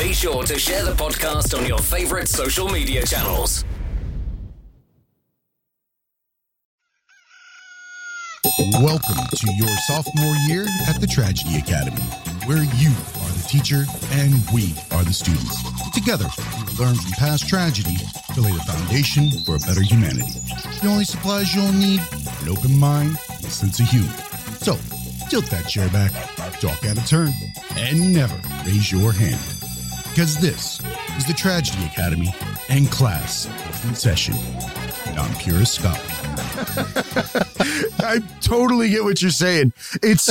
Be sure to share the podcast on your favorite social media channels. Welcome to your sophomore year at the Tragedy Academy, where you are the teacher and we are the students. Together, we learn from past tragedy to lay the foundation for a better humanity. The only supplies you'll need an open mind and a sense of humor. So, tilt that chair back, talk out of turn, and never raise your hand. Because this is the Tragedy Academy and class in session. I'm Purist Scott. I totally get what you're saying. It's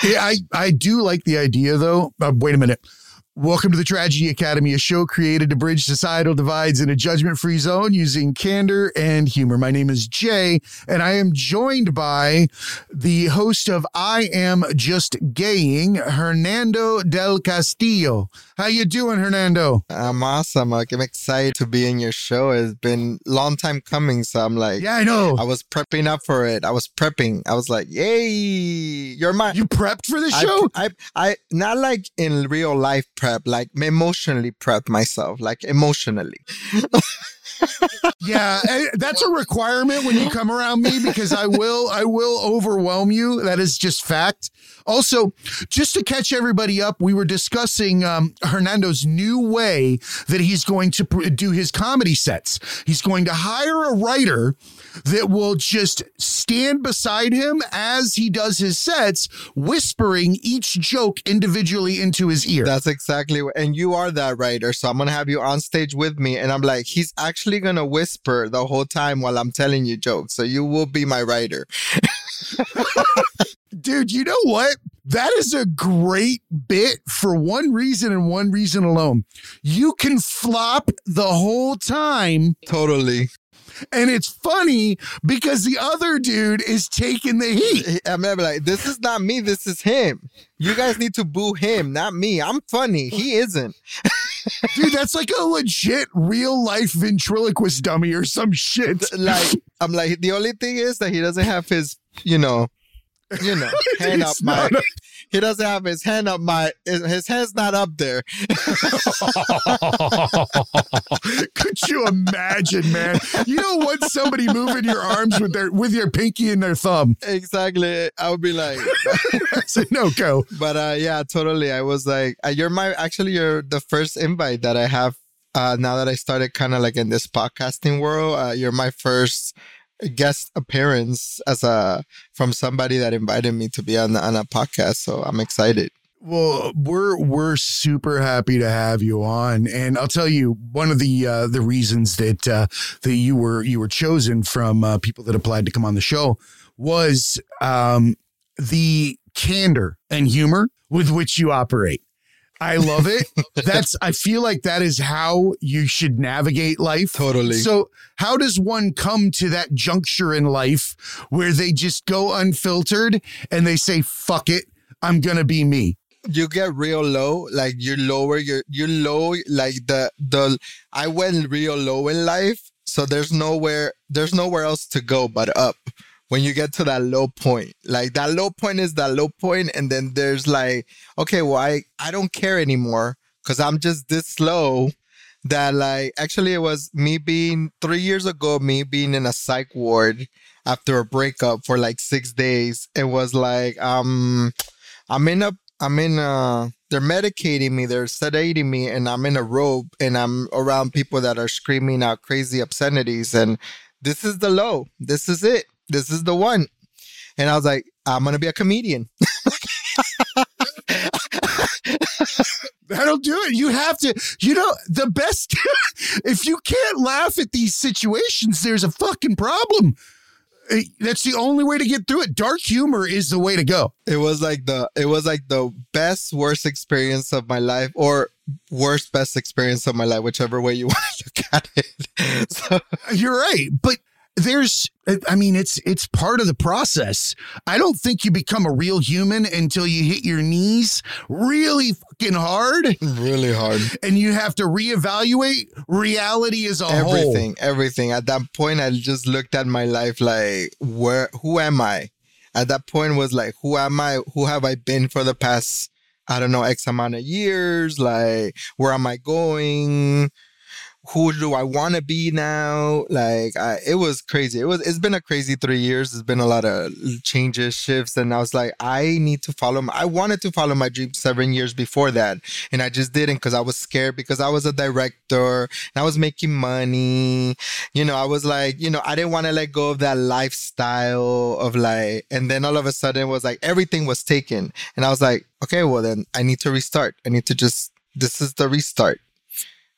I I do like the idea though. Uh, wait a minute. Welcome to the Tragedy Academy, a show created to bridge societal divides in a judgment-free zone using candor and humor. My name is Jay, and I am joined by the host of I Am Just Gaying, Hernando del Castillo. How you doing, Hernando? I'm awesome. Like I'm excited to be in your show. It's been a long time coming, so I'm like, Yeah, I know. I was prepping up for it. I was prepping. I was like, yay, you're my. You prepped for the I- show? I, I, not like in real life prep, like emotionally prep myself, like emotionally. Yeah, eh, that's a requirement when you come around me because I will I will overwhelm you. That is just fact. Also, just to catch everybody up, we were discussing um, Hernando's new way that he's going to do his comedy sets. He's going to hire a writer that will just stand beside him as he does his sets, whispering each joke individually into his ear. That's exactly what, and you are that writer. So I'm to have you on stage with me. And I'm like, he's actually going to whisper the whole time while I'm telling you jokes. So you will be my writer. Dude, you know what? That is a great bit for one reason and one reason alone. You can flop the whole time, Totally. And it's funny because the other dude is taking the heat. I'm like, this is not me. This is him. You guys need to boo him, not me. I'm funny. He isn't. Dude, that's like a legit real life ventriloquist dummy or some shit. Like, I'm like, the only thing is that he doesn't have his, you know, you know, hand up my. He doesn't have his hand up my. His, his hand's not up there. Could you imagine, man? You don't want somebody moving your arms with their with your pinky and their thumb. Exactly. I would be like, no go. but uh, yeah, totally. I was like, uh, you're my. Actually, you're the first invite that I have. Uh, now that I started kind of like in this podcasting world, uh, you're my first guest appearance as a from somebody that invited me to be on on a podcast. So I'm excited. Well, we're we're super happy to have you on, and I'll tell you one of the uh, the reasons that uh, that you were you were chosen from uh, people that applied to come on the show was um, the candor and humor with which you operate. I love it. That's I feel like that is how you should navigate life. Totally. So, how does one come to that juncture in life where they just go unfiltered and they say, "Fuck it, I'm gonna be me." you get real low like you lower your you low like the the i went real low in life so there's nowhere there's nowhere else to go but up when you get to that low point like that low point is that low point and then there's like okay well i i don't care anymore because i'm just this slow that like actually it was me being three years ago me being in a psych ward after a breakup for like six days it was like um i'm in a I'm in uh they're medicating me, they're sedating me, and I'm in a robe and I'm around people that are screaming out crazy obscenities. And this is the low. This is it. This is the one. And I was like, I'm gonna be a comedian. That'll do it. You have to, you know, the best, if you can't laugh at these situations, there's a fucking problem. Eh, That's the only way to get through it. Dark humor is the way to go. It was like the it was like the best worst experience of my life or worst best experience of my life, whichever way you want to look at it. So You're right. But there's I mean it's it's part of the process. I don't think you become a real human until you hit your knees really fucking hard really hard. and you have to reevaluate reality as a whole. everything everything at that point i just looked at my life like where who am i at that point was like who am i who have i been for the past I don't know, X amount of years. Like, where am I going? Who do I want to be now? Like, I, it was crazy. It was. It's been a crazy three years. It's been a lot of changes, shifts, and I was like, I need to follow. My, I wanted to follow my dream seven years before that, and I just didn't because I was scared because I was a director and I was making money. You know, I was like, you know, I didn't want to let go of that lifestyle of like, and then all of a sudden it was like everything was taken, and I was like, okay, well then I need to restart. I need to just. This is the restart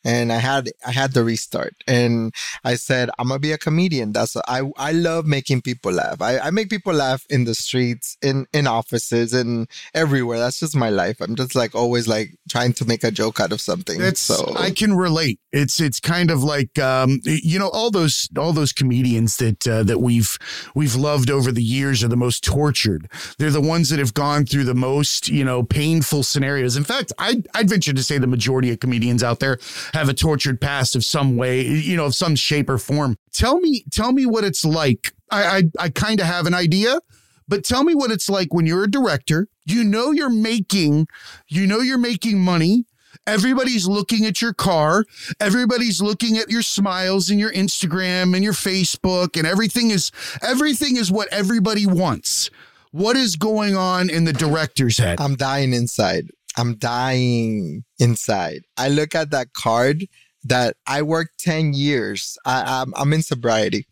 and I had I had the restart, and I said I'm gonna be a comedian. That's I I love making people laugh. I, I make people laugh in the streets, in in offices, and everywhere. That's just my life. I'm just like always like trying to make a joke out of something. It's so I can relate. It's it's kind of like um, you know all those all those comedians that uh, that we've we've loved over the years are the most tortured. They're the ones that have gone through the most you know painful scenarios. In fact, I I'd venture to say the majority of comedians out there have a tortured past of some way, you know, of some shape or form. Tell me tell me what it's like. I I, I kind of have an idea. But tell me what it's like when you're a director. You know you're making, you know you're making money. Everybody's looking at your car. Everybody's looking at your smiles and your Instagram and your Facebook and everything is everything is what everybody wants. What is going on in the director's head? I'm dying inside. I'm dying inside. I look at that card that I worked 10 years. I, I'm, I'm in sobriety.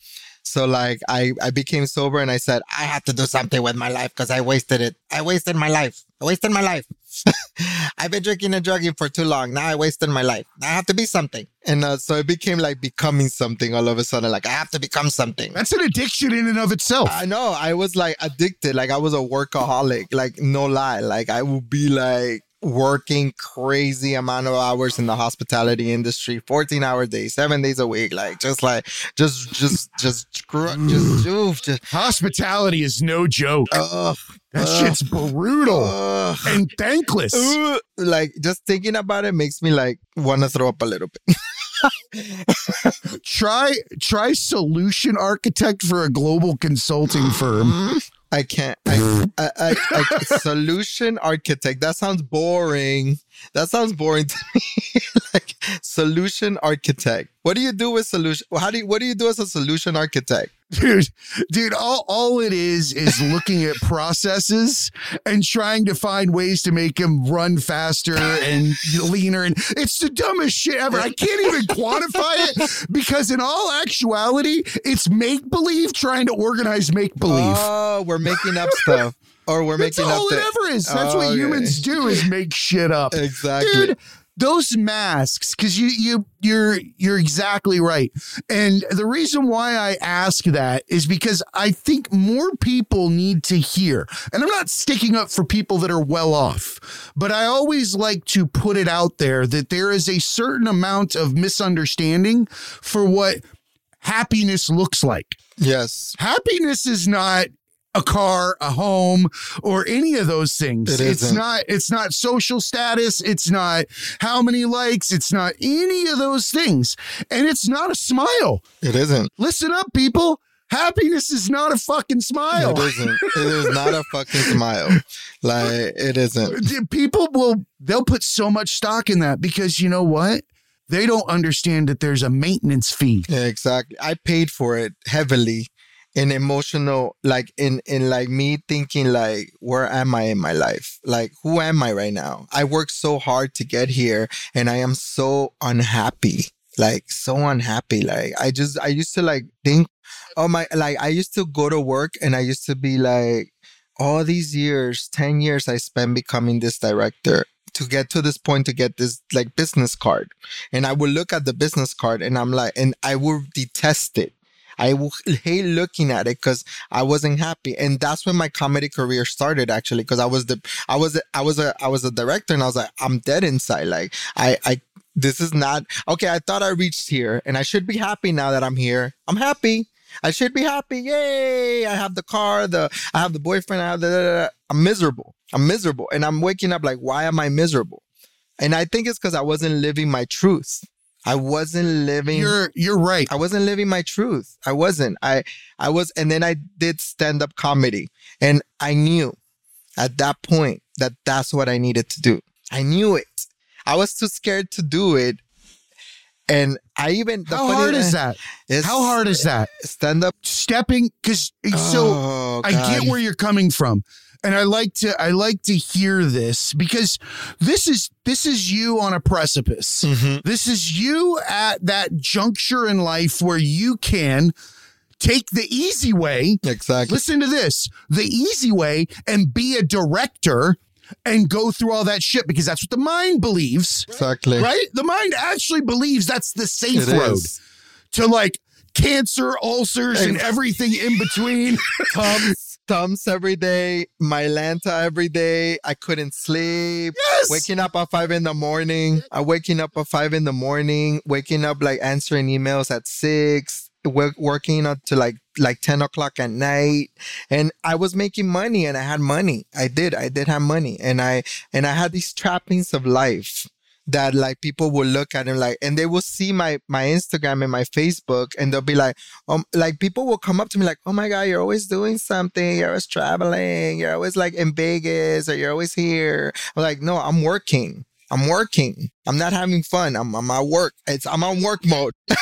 So like I, I became sober and I said, I have to do something with my life because I wasted it. I wasted my life. I wasted my life. I've been drinking and drugging for too long. Now I wasted my life. I have to be something. And uh, so it became like becoming something all of a sudden. Like I have to become something. That's an addiction in and of itself. I know. I was like addicted. Like I was a workaholic. Like no lie. Like I would be like working crazy amount of hours in the hospitality industry 14 hour days seven days a week like just like just just just just, mm. oof, just Hospitality is no joke. ugh, That ugh, shit's brutal ugh. and thankless. Ugh. like just thinking about it makes me like want to throw up a little bit Try try solution architect for a global consulting firm. I can't. I, I, I, I, solution architect. That sounds boring. That sounds boring to me. like solution architect. What do you do with solution? How do you, what do you do as a solution architect? Dude, dude, all, all it is is looking at processes and trying to find ways to make them run faster and leaner. And it's the dumbest shit ever. I can't even quantify it because, in all actuality, it's make believe trying to organize make believe. Oh, we're making up stuff, or we're That's making all up it the ever is. That's Oh, what okay. humans do is make shit up. exactly. Dude, those masks, because you you you're you're exactly right. And the reason why I ask that is because I think more people need to hear. And I'm not sticking up for people that are well off, but I always like to put it out there that there is a certain amount of misunderstanding for what happiness looks like. Yes, Happiness is not a car, a home, or any of those things. It it's not it's not social status, it's not how many likes, it's not any of those things. And it's not a smile. it isn't. Listen up people. Happiness is not a fucking smile. It isn't. It is not a fucking smile. Like it isn't. People will they'll put so much stock in that because you know what? They don't understand that there's a maintenance fee. Yeah, exactly. I paid for it heavily in emotional, like in in like me thinking like, where am I in my life? Like, who am I right now? I worked so hard to get here, and I am so unhappy. Like so unhappy. Like I just I used to like think, oh my, like I used to go to work and I used to be like, all these years, ten years I spent becoming this director to get to this point to get this like business card and I would look at the business card and I'm like, and I would detest it. I hate looking at it because I wasn't happy, and that's when my comedy career started. Actually, because I was the, I was, I was a, I was a director, and I was like, I'm dead inside. Like, I, I, this is not okay. I thought I reached here, and I should be happy now that I'm here. I'm happy. I should be happy. Yay! I have the car. The I have the boyfriend. I have the. da. I'm miserable. I'm miserable, and I'm waking up like, why am I miserable? And I think it's because I wasn't living my truth. I wasn't living. You're you're right. I wasn't living my truth. I wasn't. I I was, and then I did stand up comedy, and I knew at that point that that's what I needed to do. I knew it. I was too scared to do it. And I even the How hard is that? is How hard is that? stand up? Stepping because so Oh, I get where you're coming from. And I like to I like to hear this because this is this is you on a precipice. Mhm. This is you at that juncture in life where you can take the easy way. exactly. Listen to this. The easy way and be a director and go through all that shit because that's what the mind believes. Exactly. Right? The mind actually believes that's the safe It road is. to like cancer, ulcers, and everything in between. Tums, Tums every day, Mylanta every day. I couldn't sleep. Yes. Waking up at five in the morning. I waking up at five in the morning. Waking up like answering emails at six. Work, working up to like like ten o'clock at night, and I was making money, and I had money. I did. I did have money, and I and I had these trappings of life that like people will look at and like and they will see my my Instagram and my Facebook and they'll be like um like people will come up to me like oh my god you're always doing something. You're always traveling. You're always like in Vegas or you're always here. I'm like no I'm working. I'm working I'm not having fun I'm I'm at work it's I'm on work mode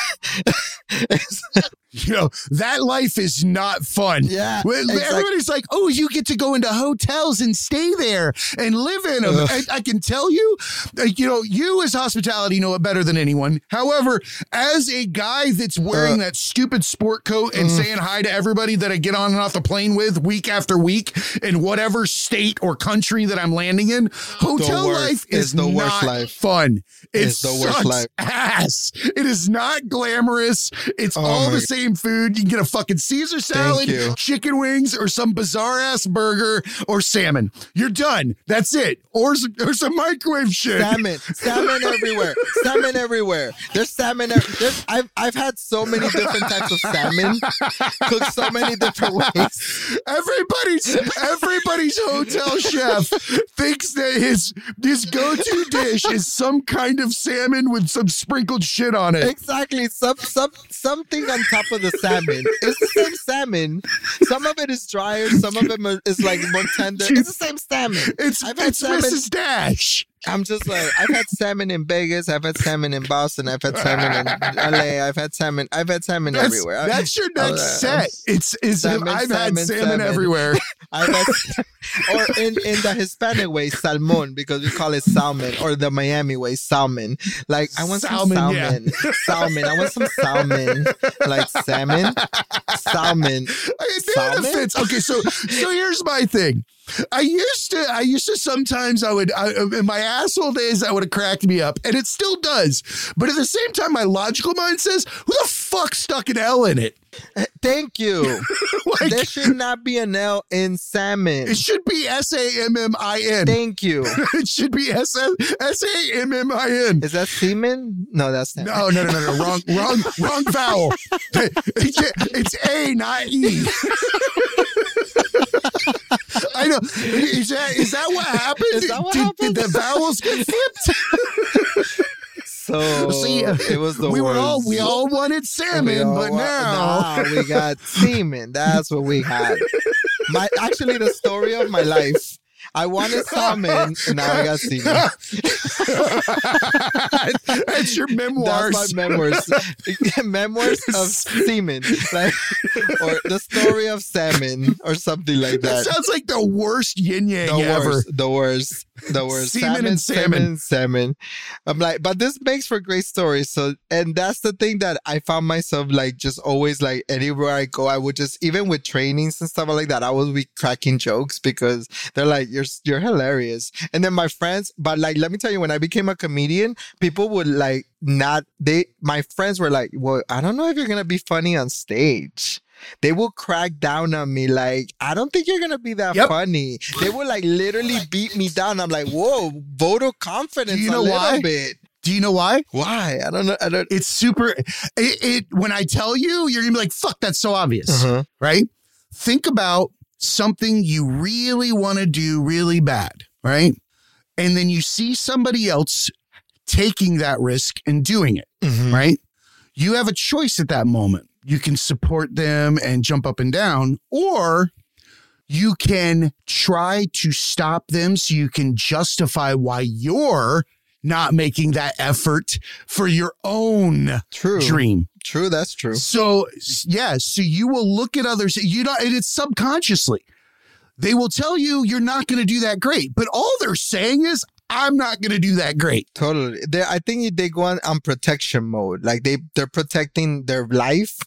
you know, that life is not fun. Yeah, Everybody's like, oh, you get to go into hotels and stay there and live in them. I, I can tell you, uh, you know, you as hospitality know it better than anyone. However, as a guy that's wearing Uh. that stupid sport coat and saying hi to everybody that I get on and off the plane with week after week in whatever state or country that I'm landing in, hotel life It's is the worst life. fun. It It's the worst life. ass. It is not glamorous. It's Oh all the same food. You can get a fucking Caesar salad, chicken wings, or some bizarre ass burger or salmon. You're done. That's it. Or some, or some microwave shit. salmon, salmon everywhere, salmon everywhere. There's salmon. ev- There's, I've I've had so many different types of salmon, cooked so many different ways. Everybody's everybody's hotel chef thinks that his his go-to dish is some kind of salmon with some sprinkled shit on it. Exactly, some some something on top of the salmon. It's the same salmon. Some of it is drier, some of it is like more tender. It's the same salmon. It's I've had it's salmon. Mrs. Dash. I'm just like I've had salmon in Vegas, I've had salmon in Boston, I've had salmon in LA, I've had salmon, I've had salmon That's, everywhere. That's your oh, next I'm- set. It's is Salmon, I've had salmon, salmon, salmon. everywhere. I've had, or in, in the Hispanic way, salmon, because we call it salmon, or the Miami way, salmon. Like, I want Salmon, some yeah. salmon. Salmon. I want some salmon. Like, salmon. Salmon. Salmon? fits. Okay, so so here's my thing. I used to, I used to sometimes I would, I, in my asshole days, that would have cracked me up, and it still does. But at the same time, my logical mind says, "Who the fuck stuck an L in it?" Thank you. Like There should not be an L in salmon. it should be S A M M I N. Thank you. It should be S S A M M I N. Is that semen? No, that's not. No, no, no, no, no, wrong, wrong, wrong vowel. It's A, not E. I know. Is that is that what happened? Is that what did, happened? Did the vowels get flipped? So See, uh, it was the we were all we all wanted salmon, all but wa- now nah, we got semen. That's what we had. My actually the story of my life. I wanted salmon, and now I got semen. that's your memoirs. That's my memoirs. memoirs of semen, like or the story of salmon, or something like that that. sounds like the worst yin yang the ever. worst, the worst, the worst. Semen and salmon. salmon, salmon. I'm like, but this makes for great stories. So, and that's the thing that I found myself like just always like anywhere I go, I would just even with trainings and stuff like that, I would be cracking jokes because they're like, you're you're hilarious. And then my friends, but like, let me tell you, when I became a comedian, people would like not they. My friends were like, well, I don't know if you're gonna be funny on stage they will crack down on me like i don't think you're gonna be that Yep. funny they will like literally beat me down i'm like whoa vote of confidence Do you know a little why? bit Do you know why? why i don't know i don't It's super. It, it when I tell you, you're gonna be like, "Fuck, that's so obvious." Uh-huh. right? Think about something you really want to do really bad, right? And then you see somebody else taking that risk and doing it, Mhm. right? You have a choice at that moment. You can support them and jump up and down, or you can try to stop them so you can justify why you're not making that effort for your own True. dream. True, that's true. So yeah, so you will look at others. You know, and it's subconsciously. They will tell you you're not going to do that great, but all they're saying is, "I'm not going to do that great." Totally. They, I think they go on, on protection mode. Like they they're protecting their life,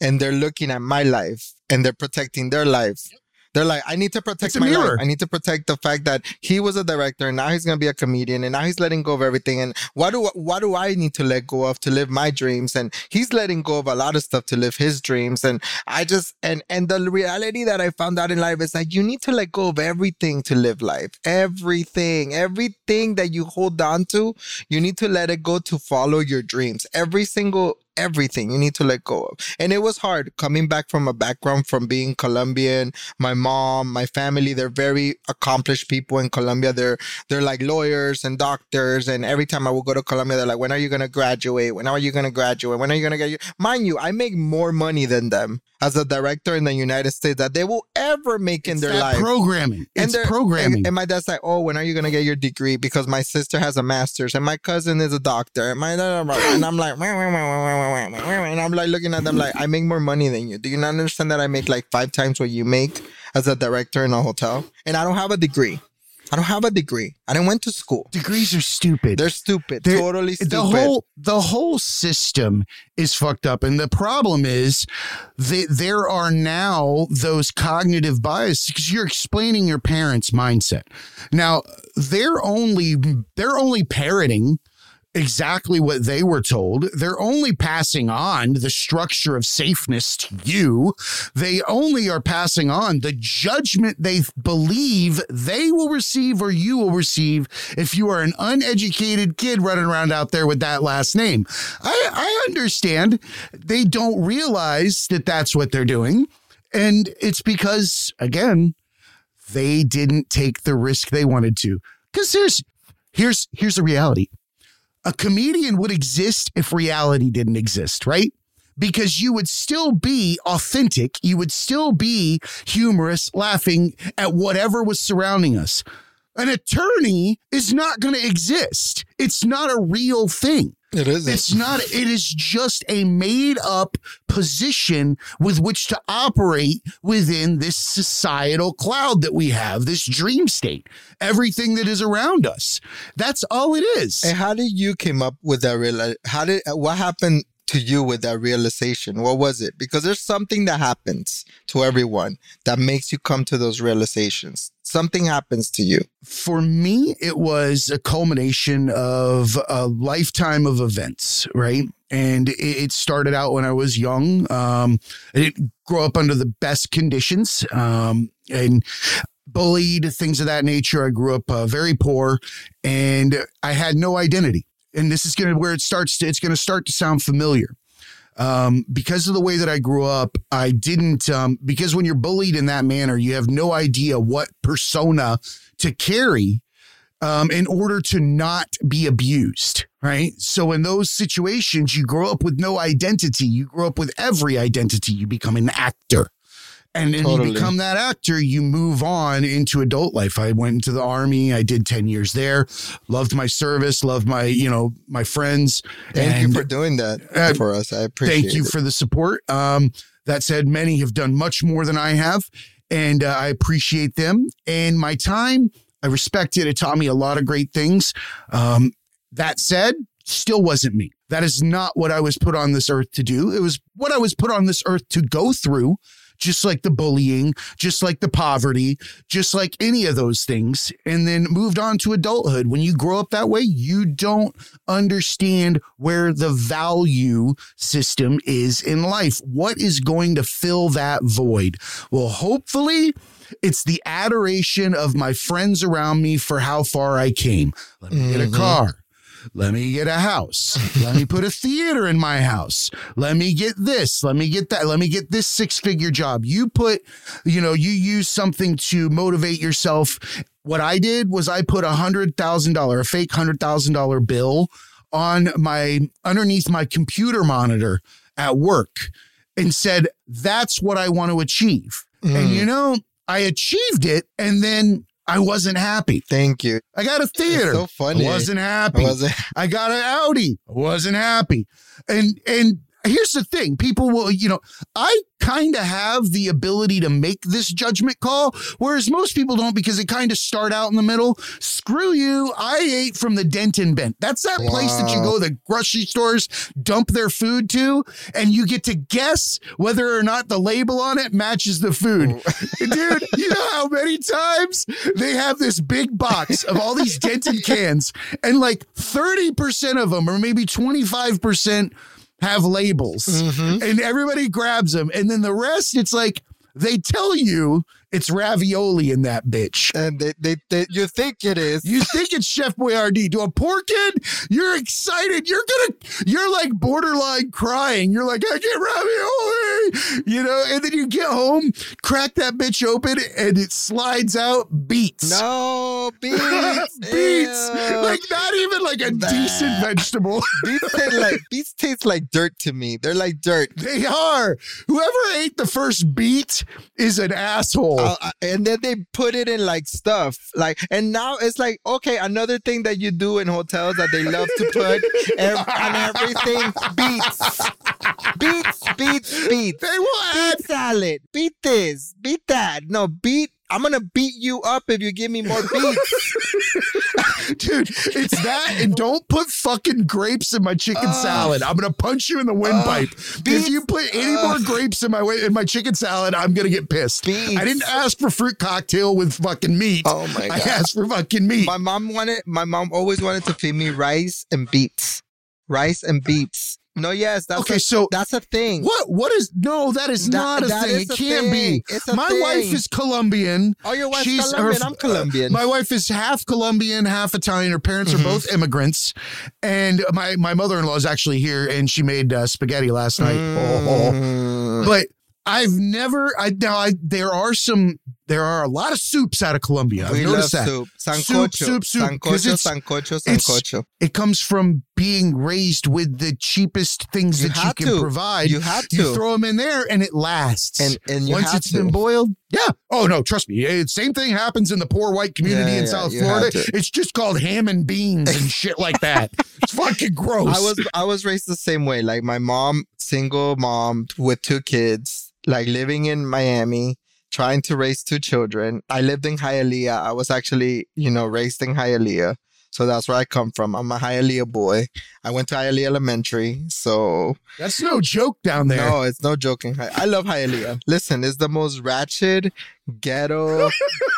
and they're looking at my life, and they're protecting their life. They're like, I need to protect It's my mirror. life. I need to protect the fact that he was a director and now he's gonna be a comedian and now he's letting go of everything. And what do what do I need to let go of to live my dreams? And he's letting go of a lot of stuff to live his dreams. And I just and and the reality that I found out in life is that you need to let go of everything to live life. Everything, everything that you hold on to, you need to let it go to follow your dreams. Every single everything you need to let go of. And it was hard coming back from a background from being Colombian. My mom, my family, they're very accomplished people in Colombia. They're they're like lawyers and doctors. And every time I would go to Colombia, they're like, when are you gonna graduate? When are you gonna graduate? When are you gonna get your?" Mind you, I make more money than them as a director in the United States that they will ever make in It's their life. programming. It's programming. And, and my dad's like, "Oh, when are you gonna get your degree?" Because my sister has a master's and my cousin is a doctor. And my and I'm like, and I'm like looking at them like, I make more money than you. Do you not understand that I make like five times what you make as a director in a hotel? And I don't have a degree. I don't have a degree. I didn't went to school. Degrees are stupid. They're stupid. They're- totally stupid. the whole the whole system is fucked up and the problem is that there are now those cognitive biases because you're explaining your parents mindset now they're only they're only parroting exactly what they were told they're only passing on the structure of safeness to you they only are passing on the judgment they believe they will receive or you will receive if you are an uneducated kid running around out there with that last name. I, I understand they don't realize that that's what they're doing. And it's because, again, they didn't take the risk they wanted to. Because here's here's here's the reality. A comedian would exist if reality didn't exist, right? Because you would still be authentic, you would still be humorous, laughing at whatever was surrounding us. An attorney is not going to exist. It's not a real thing. It isn't. It's not, it is just a made up position with which to operate within this societal cloud that we have, this dream state, everything that is around us. That's all it is. And how did you came up with that real? How did what happened to you with that realization? What was it? Because there's something that happens to everyone that makes you come to those realizations. Something happens to you. For me, it was a culmination of a lifetime of events, right? And it- started out when I was young. Um, I didn't grow up under the best conditions. Um, and bullied, things of that nature. I grew up uh, very poor and I had no identity. And this is going to where it starts to, it's going to start to sound familiar. Um, because of the way that I grew up, I didn't, um, because when you're bullied in that manner, you have no idea what persona to carry um, in order to not be abused, right? So in those situations, you grow up with no identity. You grow up with every identity. You become an actor. And then Totally. you become that actor, you move on into adult life. I went into the army. I did 10 years there. Loved my service, loved my, you know, my friends. Thank and you for doing that Uh, for us. I appreciate it. thank you it. for the support. Um, that said, many have done much more than I have, and uh, I appreciate them. And my time, I respect it. It taught me a lot of great things. Um, that said, still wasn't me. That is not what I was put on this earth to do. It was what I was put on this earth to go through. Just like the bullying, just like the poverty, just like any of those things, and then moved on to adulthood. When you grow up that way, you don't understand where the value system is in life. What is going to fill that void? Well, hopefully, it's the adoration of my friends around me for how far I came. Let me get a Mhm. car. Let me get a house. Let me put a theater in my house. Let me get this. Let me get that. Let me get this six figure job. You put, you know, you use something to motivate yourself. What I did was I put a hundred thousand dollar, a fake hundred thousand dollar bill on my underneath my computer monitor at work and said, that's what I want to achieve. And Mm. you know, I achieved it and then I wasn't happy. Thank you. I got a theater. so funny. I wasn't happy. I wasn't- I got an Audi. I wasn't happy. And and here's the thing. People will, you know, I kind of have the ability to make this judgment call, whereas most people don't because they kind of start out in the middle. Screw you. I ate from the Denton Bent. That's that place that you Wow. go, the grocery stores dump their food to, and you get to guess whether or not the label on it matches the food. Oh. Dude, you know how many times they have this big box of all these Denton cans, and like 30% of them, or maybe 25%, have labels, mm-hmm. and everybody grabs them. And then the rest, it's like they tell you it's ravioli in that bitch. And they, they, they, you think it is. You think it's Chef Boyardee. To a poor kid, you're excited. You're gonna, you're like borderline crying. You're like, I get ravioli, you know, and then you get home, crack that bitch open, and it slides out beets. no, beets. beets. Ew. Like not even like a Bah. decent vegetable. beets taste like beets taste like dirt to me. They're like dirt. they are. Whoever ate the first beet is an asshole. Uh, uh, and then they put it in like stuff like and now it's like okay another thing that you do in hotels that they love to put ev- on everything beets. Beets beets beets. They will add salad. Beat this beat that. No beat i'm gonna beat you up if you give me more beets Dude, it's that, and don't put fucking grapes in my chicken salad. I'm gonna punch you in the windpipe. if you put any more grapes in my way in my chicken salad, I'm gonna get pissed. Beets. I didn't ask for fruit cocktail with fucking meat. Oh my god, I asked for fucking meat. my mom wanted my mom always wanted to feed me rice and beets rice and beets no yes that's Okay, a, so- that's a thing what? What is? No, that is That- not a that thing. is It can't thing. be. It's a my thing. wife is Colombian. oh your wife's She's- Colombian her- I'm Colombian My wife is half Colombian, half Italian. Her parents Mm-hmm. are both immigrants, and my my mother in law is actually here, and she made uh, spaghetti last night. Oh, Mm. but I've never. I now I there are some. There are a lot of soups out of Colombia. I've we love noticed that. soup. Sancocho. soup, soup, 'cause Sancocho, sancocho, sancocho. It comes from being raised with the cheapest things You that you can to. provide. You You to. throw them in there, and it lasts. And- and you once it's to. been boiled, yeah. Oh no, trust me. It, same thing happens in the poor white community Yeah, in yeah, South Florida. It's just called ham and beans and shit like that. It's fucking gross. I was I was raised the same way. Like my mom, single mom with two kids, like living in Miami, trying to raise two children. I lived in Hialeah. I was actually, you know, raised in Hialeah. So that's where I come from. I'm a Hialeah boy. I went to Hialeah Elementary. So That's no joke down there. no, it's no joking. I love Hialeah. Listen, it's the most ratchet, ghetto,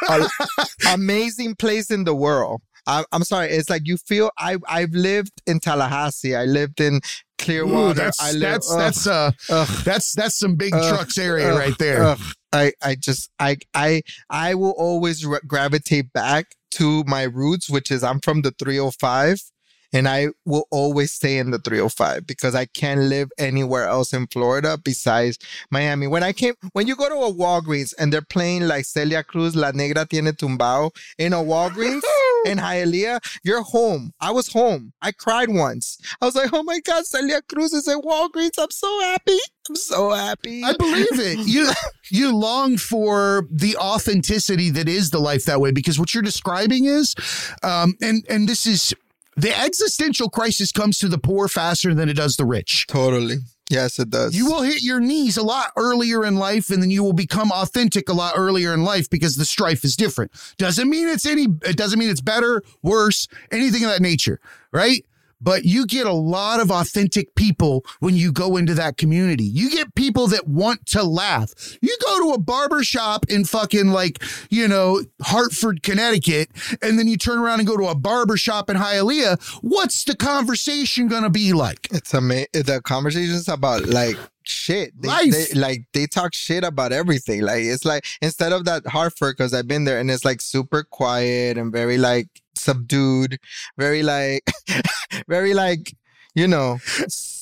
a- amazing place in the world. I, I'm sorry. It's like you feel. I I've lived in Tallahassee. I lived in Clearwater. Ooh, that's I live, that's ugh, that's uh ugh, that's that's some big Ugh, trucks area right there. I I just I I I will always re- gravitate back to my roots, which is I'm from the 305. And I will always stay in the 305 because I can't live anywhere else in Florida besides Miami. When I came, when you go to a Walgreens and they're playing like Celia Cruz, La Negra Tiene Tumbao in a Walgreens in Hialeah, you're home. I was home. I cried once. I was like, oh my God, Celia Cruz is at Walgreens. I'm so happy. I'm so happy. I believe it. You you long for the authenticity that is the life that way because what you're describing is, um, and and this is the existential crisis comes to the poor faster than it does the rich. Totally. Yes, it does. You will hit your knees a lot earlier in life, and then you will become authentic a lot earlier in life because the strife is different. Doesn't mean it's any. It doesn't mean it's better, worse, anything of that nature, right? But you get a lot of authentic people when you go into that community. You get people that want to laugh. You go to a barber shop in fucking like, you know, Hartford, Connecticut, and then you turn around and go to a barber shop in Hialeah. What's the conversation going to be like? It's amazing. The conversations about like shit. They. They, like they talk shit about everything. Like it's like instead of that Hartford, because I've been there and it's like super quiet and very like subdued, very like, very like, you know.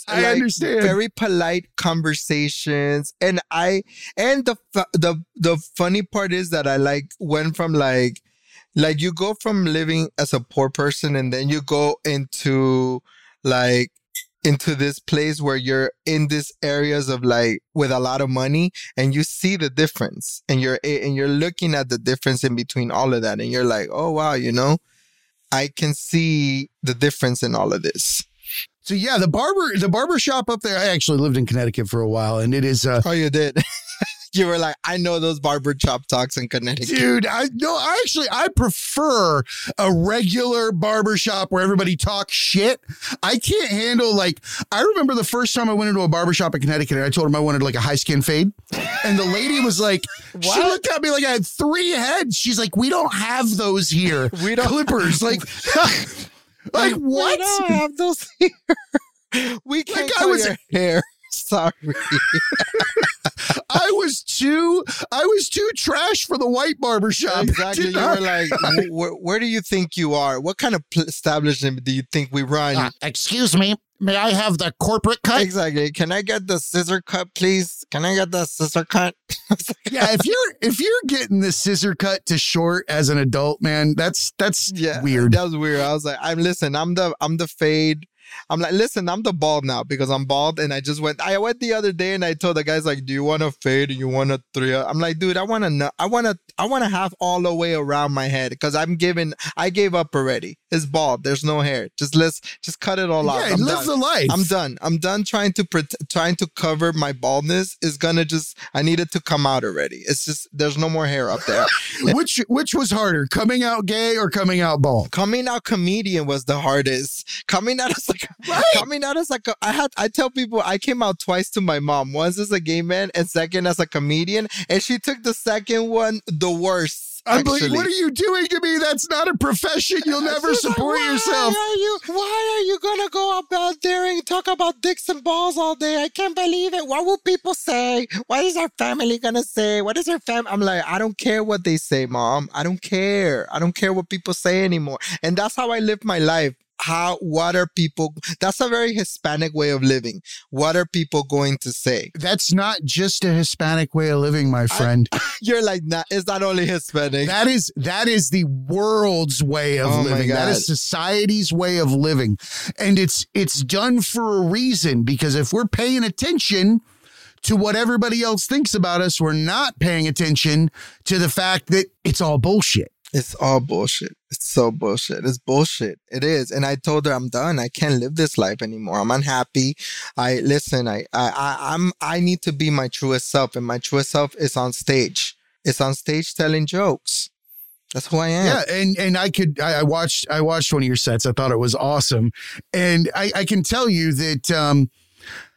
I like, understand. Very polite conversations, and I and the the the funny part is that I like went from like like you go from living as a poor person and then you go into like into this place where you're in these areas of like with a lot of money and you see the difference and you're and you're looking at the difference in between all of that and you're like oh wow you know i can see the difference in all of this So yeah, the barber the barber shop up there. I actually lived in Connecticut for a while, and it is uh oh you did you were like i know those barber chop talks in connecticut Dude, I no, I actually I prefer a regular barbershop where everybody talks shit. I can't handle like I remember the first time I went into a barber shop in Connecticut and I told him I wanted like a high skin fade. And the lady was like, she looked at me like I had three heads. She's like, we don't have those here. We don't- clippers. Like like we what? don't have those here we can't I cut was- your hair sorry I was too I was too trash for the white barbershop. Exactly. You not- were like, where, where do you think you are? What kind of establishment do you think we run? Uh, excuse me, may I have the corporate cut? exactly. Can I get the scissor cut, please? Can I get the scissor cut? yeah, if you're if you're getting the scissor cut to short as an adult, man, that's that's yeah, weird. That was weird. I was like, I'm listen. I'm the I'm the fade. I'm like, listen, I'm the bald now because I'm bald, and I just went. I went the other day, and I told the guys like, "Do you want a fade? Or you want a three? I'm like, dude, I want to. I want to. I want to have all the way around my head because I'm giving. I gave up already. It's bald. There's no hair. Just let's just cut it all off. yeah, I'm live done. the life. I'm done. I'm done trying to pret trying to cover my baldness. Is gonna just. I need it to come out already. It's just there's no more hair up there. which which was harder, coming out gay or coming out bald? coming out comedian was the hardest. Coming out as like Right. coming out as like a, I had I tell people I came out twice to my mom. Once as a gay man and second as a comedian, and she took the second one the worst. I'm like, what are you doing to me? That's not a profession. You'll never She's like, support why yourself. Are you, why are you gonna go up out there and talk about dicks and balls all day? I can't believe it. What will people say? What is our family gonna say? What is our fam? I'm like, I don't care what they say, mom. I don't care. I don't care what people say anymore. And that's how I live my life. How what are people that's a very Hispanic way of living. What are people going to say? That's not just a Hispanic way of living, my friend. You're like, nah, it's not only Hispanic. that is that is the world's way of Oh living. that is society's way of living. And it's it's done for a reason because if we're paying attention to what everybody else thinks about us, we're not paying attention to the fact that it's all bullshit. It's all bullshit. It's so bullshit. It's bullshit. It is. And I told her I'm done. I can't live this life anymore. I'm unhappy. I listen, I I, I I'm I need to be my truest self. And my truest self is on stage. It's on stage telling jokes. That's who I am. Yeah, and and I could I, I watched I watched one of your sets. I thought it was awesome, and I, I can tell you that um,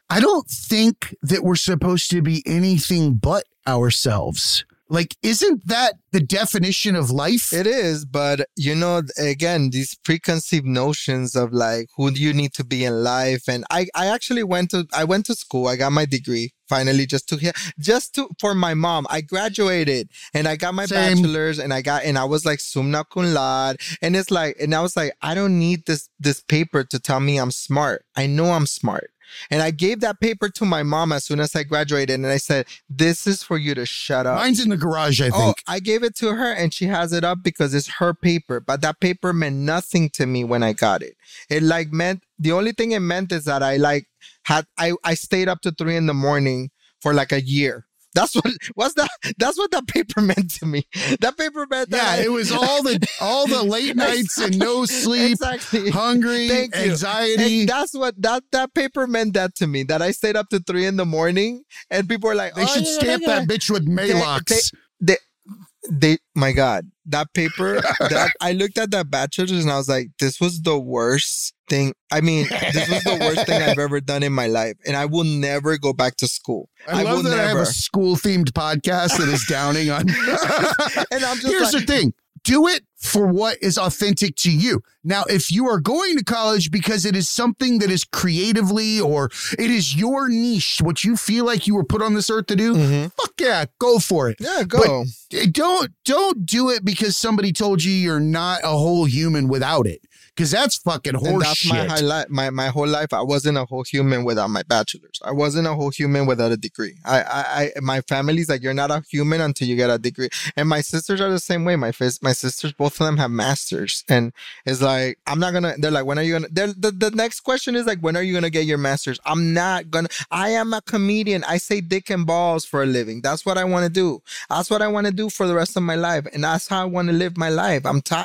I don't think that we're supposed to be anything but ourselves. Like, isn't that the definition of life? It is, but you know, again, these preconceived notions of like who do you need to be in life, and I, I actually went to, I went to school, I got my degree finally, just to hear, just to for my mom. I graduated and I got my Same. bachelor's, and I got, and I was like summa cum laude, and it's like, and I was like, I don't need this this paper to tell me I'm smart. I know I'm smart. And I gave that paper to my mom as soon as I graduated, and I said, "This is for you to shut up." Mine's in the garage. I Oh, think. I gave it to her and she has it up because it's her paper. But that paper meant nothing to me when I got it. It like meant the only thing it meant is that I like had I I stayed up to three in the morning for like a year. That's what what's that? That's what that paper meant to me. That paper meant yeah, that I- it was all the all the late nights and no sleep, Exactly. hungry, Thank anxiety. And that's what that that paper meant that to me. That I stayed up to three in the morning, and people were like, they "Oh, should yeah, stamp yeah, that bitch with Maalox. they they my god that paper that i looked at that bachelor's and i was like this was the worst thing i mean this was the worst thing i've ever done in my life and i will never go back to school I, love will that I have a school themed podcast that is downing on. and i'm just Here's like, the thing do it for what is authentic to you. Now, if you are going to college because it is something that is creatively or it is your niche, what you feel like you were put on this earth to do, Mhm. fuck yeah, go for it. yeah go But Don't don't do it because somebody told you you're not a whole human without it. Because that's fucking And horse that's my shit. highlight. My my whole life, I wasn't a whole human without my bachelor's. I wasn't a whole human without a degree. I, I, I my family's like, you're not a human until you get a degree. And my sisters are the same way. My fis- my sisters, both of them have masters, and it's like, I'm not gonna. They're like, when are you gonna? The the next question is like, when are you gonna get your masters? I'm not gonna. I am a comedian. I say dick and balls for a living. That's what I want to do. That's what I want to do for the rest of my life, and that's how I want to live my life. I'm ti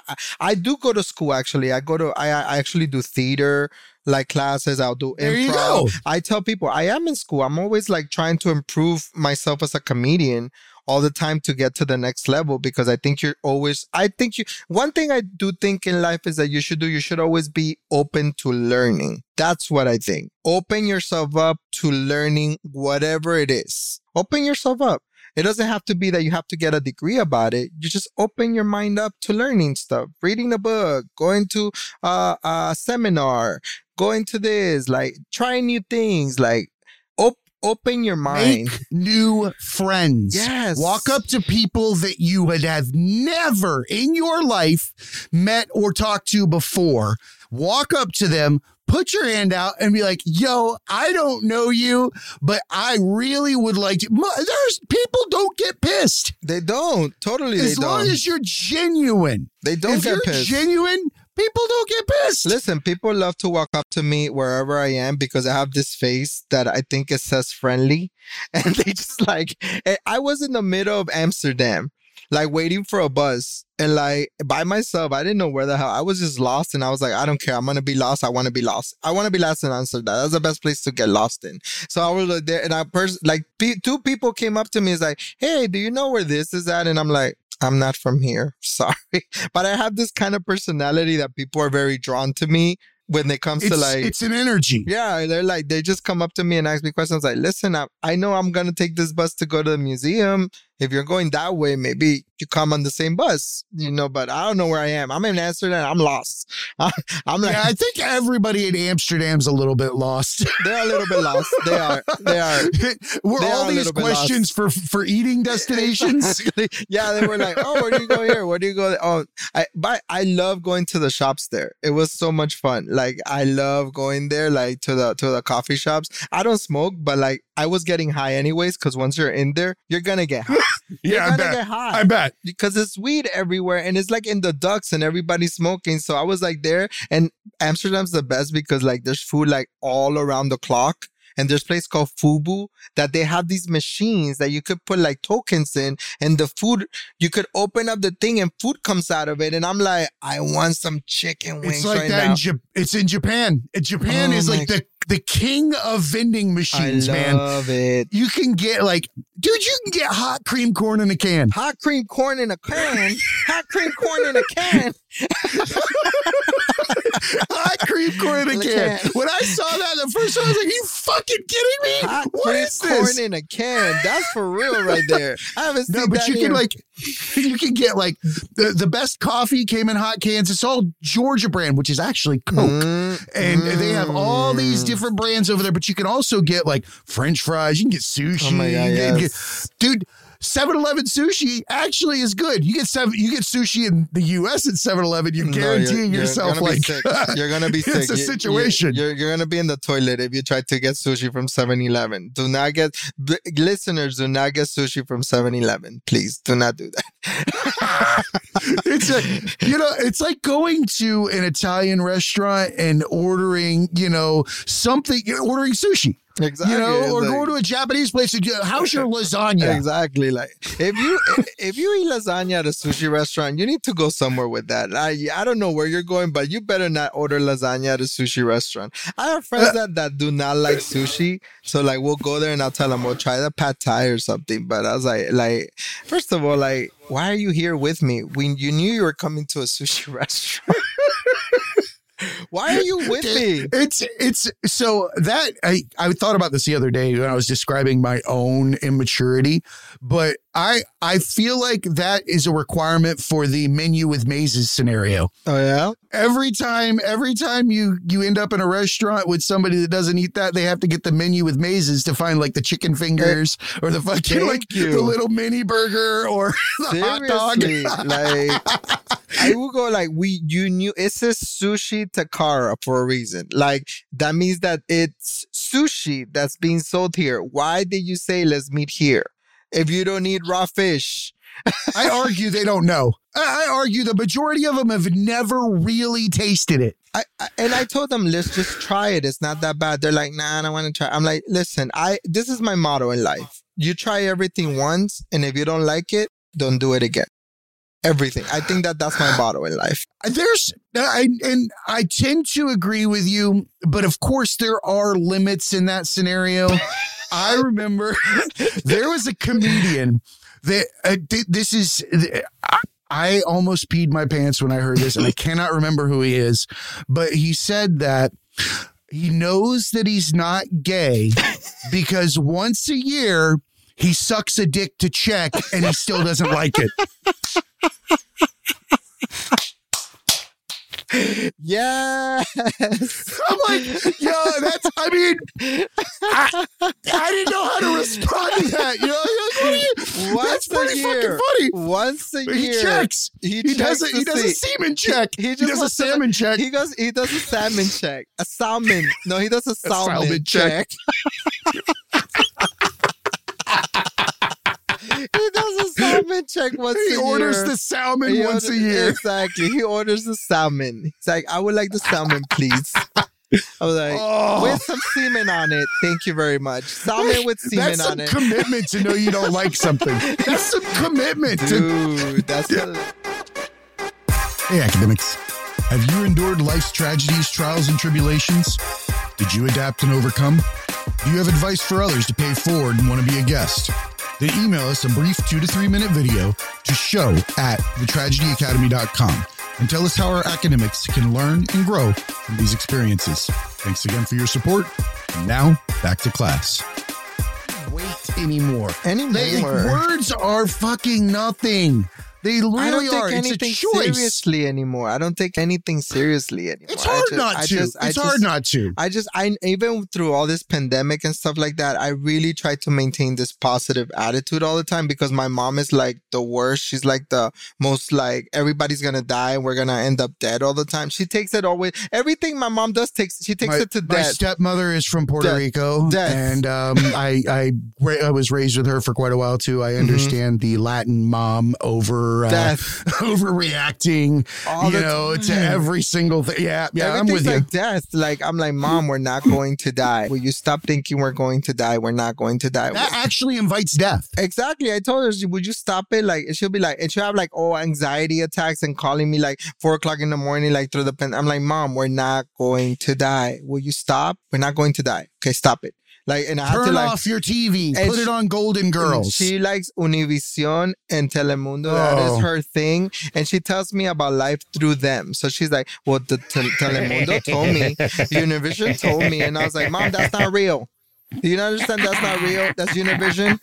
I do go to school actually. I go to I I actually do theater like classes. I'll do There improv. I tell people I am in school. I'm always like trying to improve myself as a comedian all the time to get to the next level because I think you're always I think you one thing I do think in life is that you should do you should always be open to learning. That's what I think. Open yourself up to learning whatever it is. Open yourself up. It doesn't have to be that you have to get a degree about it. You just open your mind up to learning stuff, reading a book, going to uh, a seminar, going to this, like trying new things, like op- open your mind. Make new friends. Yes. Walk up to people that you would have never in your life met or talked to before. Walk up to them, put your hand out, and be like, yo, I don't know you, but I really would like to. There's people don't get pissed. They don't. Totally, As they long don't. as you're genuine. they don't if get you're pissed. genuine, people don't get pissed. Listen, people love to walk up to me wherever I am because I have this face that I think it says friendly. And they just like, eh, I was in the middle of Amsterdam, like waiting for a bus and like by myself. I didn't know where the hell I was just lost. And I was like, I don't care. I'm going to be lost. I want to be lost. I want to be lost in Amsterdam. That's the best place to get lost in. So I was like there and I pers- like pe- two people came up to me. It's like, Hey, do you know where this is at? And I'm like, I'm not from here. Sorry. But I have this kind of personality that people are very drawn to me when it comes it's, to like it's an energy. yeah, they're like they just come up to me and ask me questions like, "Listen, I, I know I'm gonna take this bus to go to the museum. If you're going that way, maybe you come on the same bus, you know. But I don't know where I am. I'm in Amsterdam. I'm lost. I'm like Yeah, I think everybody in Amsterdam's a little bit lost. they're a little bit lost. They are. They are. Were They all are these questions for for eating destinations? Yeah, they were like, "Oh, where do you go here? Where do you go?" there?" Oh, I but I love going to the shops there. It was so much fun. Like I love going there, like to the to the coffee shops. I don't smoke, but like I was getting high anyways. Because once you're in there, you're gonna get high. Yeah, I gonna bet. get high I bet. because it's weed everywhere and it's like in the ducks and everybody's smoking. So I was like there and Amsterdam's the best because like there's food like all around the clock. And there's a place called FEBO that they have these machines that you could put like tokens in and the food, you could open up the thing and food comes out of it. And I'm like, I want some chicken wings It's like right that now. in Jap- It's in Japan. Japan Oh is like the the king of vending machines, man. I love it. You can get like, dude, you can get hot cream corn in a can. Hot cream corn in a can. Hot cream corn in a can. hot cream corn in a can. When I saw that the first time, I was like, you fucking kidding me? Hot What cream is corn in a can. That's for real right there. I haven't seen No, but that you here. can like you can get like the, the best coffee came in hot cans. It's all Georgia brand, which is actually Coke. Mm, And they have all these mm. different brands over there, but you can also get like French fries. You can get sushi. Oh my god, yes. get- dude. 7-Eleven sushi actually is good. You get seven. You get sushi in the U.S. at 7-Eleven. You're No, guaranteeing you're yourself gonna like you're gonna be sick. it's a situation. You're, you're gonna be in the toilet if you try to get sushi from 7-Eleven. Do not get b- listeners. Do not get sushi from 7-Eleven. Please do not do that. it's a, you know, it's like going to an Italian restaurant and ordering, you know, something, ordering sushi, exactly. you know, or like- going to a Japanese place. And, how's your lasagna? Exactly. Like if you if you eat lasagna at a sushi restaurant, you need to go somewhere with that. I I don't know where you're going, but you better not order lasagna at a sushi restaurant. I have friends uh, that, that do not like sushi, so like we'll go there and I'll tell them we'll oh, try the pad thai or something. But I was like, like first of all, like why are you here with me? When you knew you were coming to a sushi restaurant. Why are you with me? It's it's so that I I thought about this the other day when I was describing my own immaturity, but I I feel like that is a requirement for the menu with mazes scenario. Oh yeah. Every time, every time you you end up in a restaurant with somebody that doesn't eat that, they have to get the menu with mazes to find like the chicken fingers or the fucking Thank like you. the little mini burger or the hot dog. Like I will go like we you knew it says sushi takara for a reason. Like that means that it's sushi that's being sold here. Why did you say let's meet here? If you don't eat raw fish. I argue they don't know. I, argue the majority of them have never really tasted it. I, I and I told them let's just try it. It's not that bad. They're like, nah, I don't want to try. I'm like, listen, I this is my motto in life. You try everything once, and if you don't like it, don't do it again. Everything. I think that that's my motto in life. There's, I, and I tend to agree with you, but of course there are limits in that scenario. I remember there was a comedian that uh, this is. I, I almost peed my pants when I heard this, and I cannot remember who he is, but he said that he knows that he's not gay because once a year he sucks a dick to check and he still doesn't like it. Yes. I'm like, yo, that's, I mean, I, I didn't know how to respond to that. You know, like, what are you, Once that's pretty year. fucking funny. Once a year He year. checks. He, He does a, he does a semen check. He He, just does a wants to- salmon check. He goes. He does a salmon check. A salmon. No, he does a salmon, salmon check. check. he does a salmon check once he a year. He orders the salmon He once a year. Exactly. He orders the salmon. He's like, I would like the salmon, please. I was like, Oh. with some semen on it. Thank you very much. Salmon with semen That's some on it. commitment to know you don't like something. That's some commitment to Dude, that's a, Hey, academics. Have you endured life's tragedies, trials, and tribulations? Did you adapt and overcome? Do you have advice for others to pay forward and want to be a guest? Then email us a brief two to three minute video to show at thetragedyacademy.com and tell us how our academics can learn and grow from these experiences. Thanks again for your support. And now, back to class. Wait anymore. anymore. They, words are fucking nothing. They really I don't are. take It's a anything choice. seriously anymore. I don't take anything seriously anymore. It's hard just- not I to. just- I it's just- hard not to. I just I even through all this pandemic and stuff like that, I really try to maintain this positive attitude all the time because my mom is like the worst. She's like the most like everybody's gonna die and we're gonna end up dead all the time. She takes it always everything my mom does takes she takes my, it to my death. My stepmother is from Puerto Death. Rico, Death. and um, I I I was raised with her for quite a while too. I understand the Latin mom over uh, Death. overreacting, All you know, to every single thing. Yeah, yeah, I'm with you. like death. Like I'm like, mom, we're not going to die. Will you stop thinking we're going to die? We're not going to die. that actually invites death. Exactly. I told her, would you stop it? Like, she'll be like, and she'll have like, oh, anxiety attacks and calling me like four o'clock in the morning, like through the pen. I'm like, mom, we're not going to die. Will you stop? We're not going to die. Okay, stop it. Like, and I have Turn to like, off your TV. Put it on Golden Girls. she likes Univision and Telemundo. That Oh. is her thing. And she tells me about life through them. So she's like, well, the te- Telemundo told me, Univision told me. And I was like, mom, that's not real. Do you understand that's not real? That's Univision.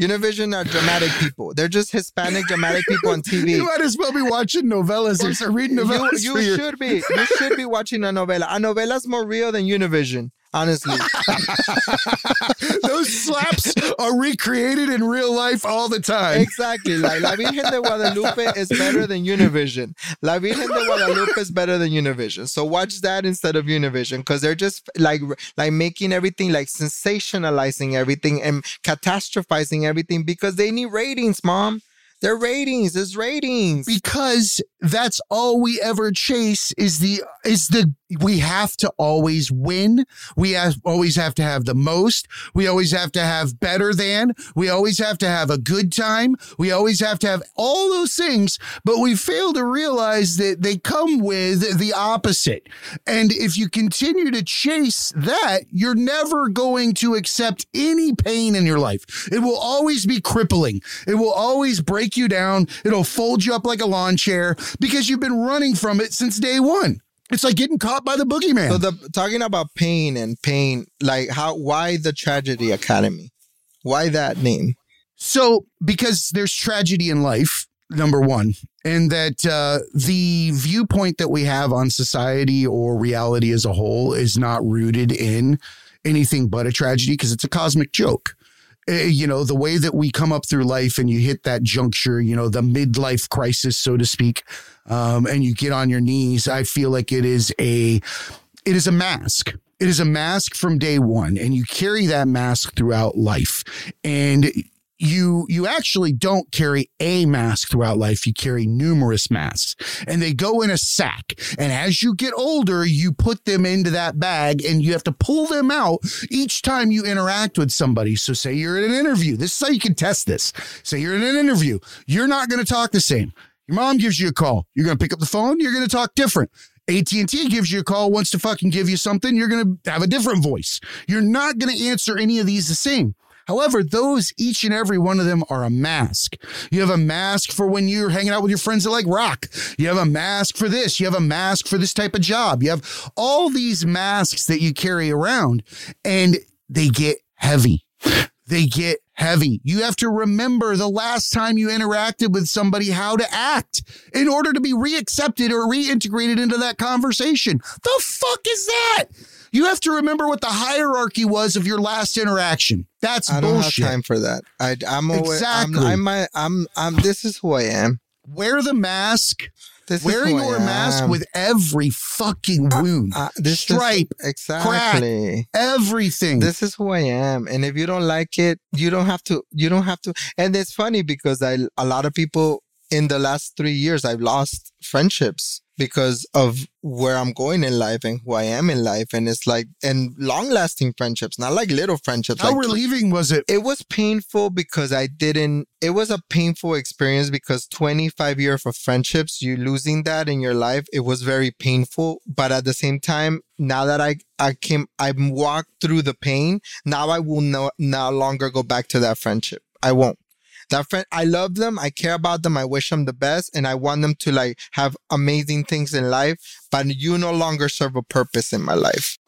Univision are dramatic people. They're just Hispanic dramatic people on TV. you might as well be watching novellas or reading novellas. you for your- should be. You should be watching a novela. A novela's more real than Univision, honestly. Those slaps are recreated in real life all the time. Exactly. Like La Virgen de Guadalupe is better than Univision. La Virgen de Guadalupe is better than Univision. So watch that instead of Univision because they're just like like making everything like sensationalizing everything and catastrophizing everything because they need ratings, mom. They're ratings. It's ratings. because that's all we ever chase is the is the we have to always win. We have, always have to have the most. We always have to have better than. We always have to have a good time. We always have to have all those things but we fail to realize that they come with the opposite. And if you continue to chase that you're never going to accept any pain in your life. It will always be crippling. It will always break you down. It'll fold you up like a lawn chair because you've been running from it since day one. It's like getting caught by the boogeyman. So the talking about pain and pain, like how why the tragedy academy? Why that name? So, because there's tragedy in life, number one, and that uh, the viewpoint that we have on society or reality as a whole is not rooted in anything but a tragedy because it's a cosmic joke. Uh, you know, the way that we come up through life and you hit that juncture, you know, the midlife crisis, so to speak, um, and you get on your knees, I feel like it is a it is a mask. It is a mask from day one, and you carry that mask throughout life. And you you actually don't carry a mask throughout life. You carry numerous masks and they go in a sack. And as you get older you put them into that bag and you have to pull them out each time you interact with somebody. So say you're in an interview. This is how you can test this. Say you're in an interview. You're not going to talk the same. Your mom gives you a call. You're going to pick up the phone. You're going to talk different. AT&T gives you a call, wants to fucking give you something, you're going to have a different voice. You're not going to answer any of these the same. However, those, each and every one of them are a mask. You have a mask for when you're hanging out with your friends that like rock. You have a mask for this. You have a mask for this type of job. You have all these masks that you carry around and they get heavy. They get heavy. You have to remember the last time you interacted with somebody, how to act in order to be reaccepted or reintegrated into that conversation. The fuck is that? You have to remember what the hierarchy was of your last interaction. That's I don't bullshit. have time for that. I, I'm always, Exactly. I'm, I'm, I'm, I'm, this is who I am. Wear the mask. This Wear is who your mask with every fucking wound, Uh, this stripe, is, exactly. everything. This is who I am, and if you don't like it, you don't have to. You don't have to. And it's funny because I, a lot of people in the last three years, I've lost friendships because of where I'm going in life and who I am in life, and it's like and long lasting friendships, not like little friendships. How like relieving was it? it was painful because I didn't. It was a painful experience because 25 years of friendships, you losing that in your life, it was very painful. But at the same time, now that I I came, I walked through the pain. Now I will no no longer go back to that friendship. I won't. That friend, I love them. I care about them. I wish them the best, and I want them to like have amazing things in life. But you no longer serve a purpose in my life.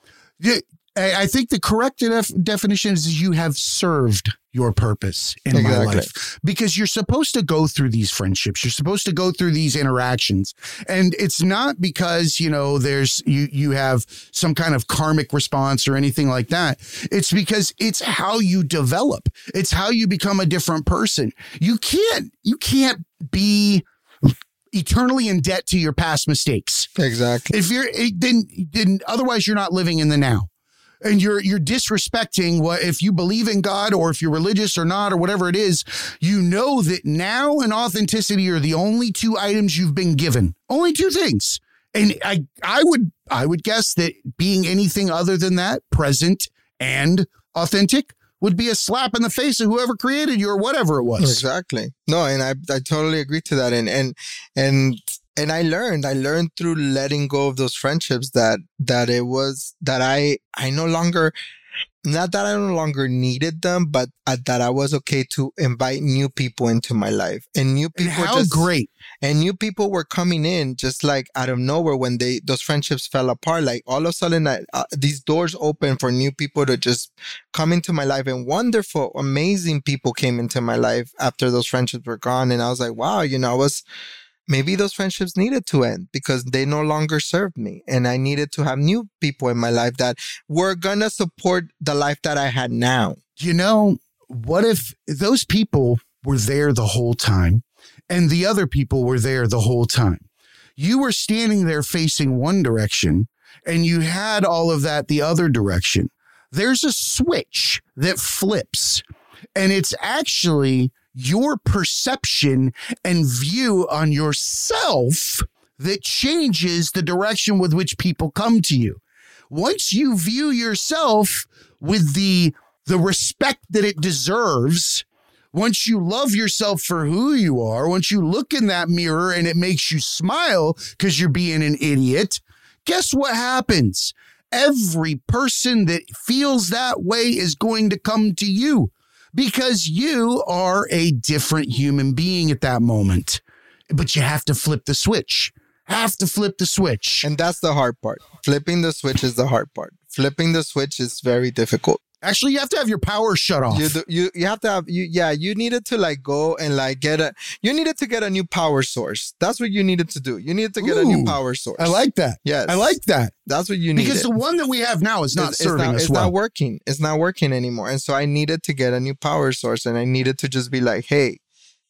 Yeah, I I think the correct def- definition is you have served your purpose in my life because you're supposed to go through these friendships. You're supposed to go through these interactions. And it's not because, you know, there's you you have some kind of karmic response or anything like that. It's because it's how you develop. It's how you become a different person. You can't you can't be eternally in debt to your past mistakes Exactly. if you're it- then then otherwise you're not living in the now and you're you're disrespecting what if you believe in god or if you're religious or not or whatever it is you know that now and authenticity are the only two items you've been given only two things and i i would i would guess that being anything other than that present and authentic would be a slap in the face of whoever created you or whatever it was Exactly. No, and I I totally agree to that. And and and and I learned I learned through letting go of those friendships that that it was that I I no longer not that I no longer needed them, but uh, that I was okay to invite new people into my life. And new and people. how just, great. and new people were coming in just like out of nowhere when they those friendships fell apart. Like all of a sudden I, uh, these doors open for new people to just come into my life and wonderful amazing people came into my life after those friendships were gone. And i was like wow you know i was maybe those friendships needed to end because they no longer served me and i needed to have new people in my life that were gonna support the life that i had now you know, what if those people were there the whole time and the other people were there the whole time? You were standing there facing one direction and you had all of that the other direction. There's a switch that flips, and it's actually your perception and view on yourself that changes the direction with which people come to you. Once you view yourself with the the respect that it deserves, once you love yourself for who you are, once you look in that mirror and it makes you smile because you're being an idiot, guess what happens? Every person that feels that way is going to come to you because you are a different human being at that moment. But you have to flip the switch. Have to flip the switch. And that's the hard part. Flipping the switch is the hard part. Flipping the switch is very difficult. Actually, you have to have your power shut off. You, do, you you have to have you yeah you needed to like go and like get a you needed to get a new power source. That's what you needed to do. You needed to get a new power source. I like that. Yes. I like that that's what you needed. because the one that we have now is not it's, serving it's not, us it's well. not working. It's not working anymore. And so I needed to get a new power source and I needed to just be like, hey,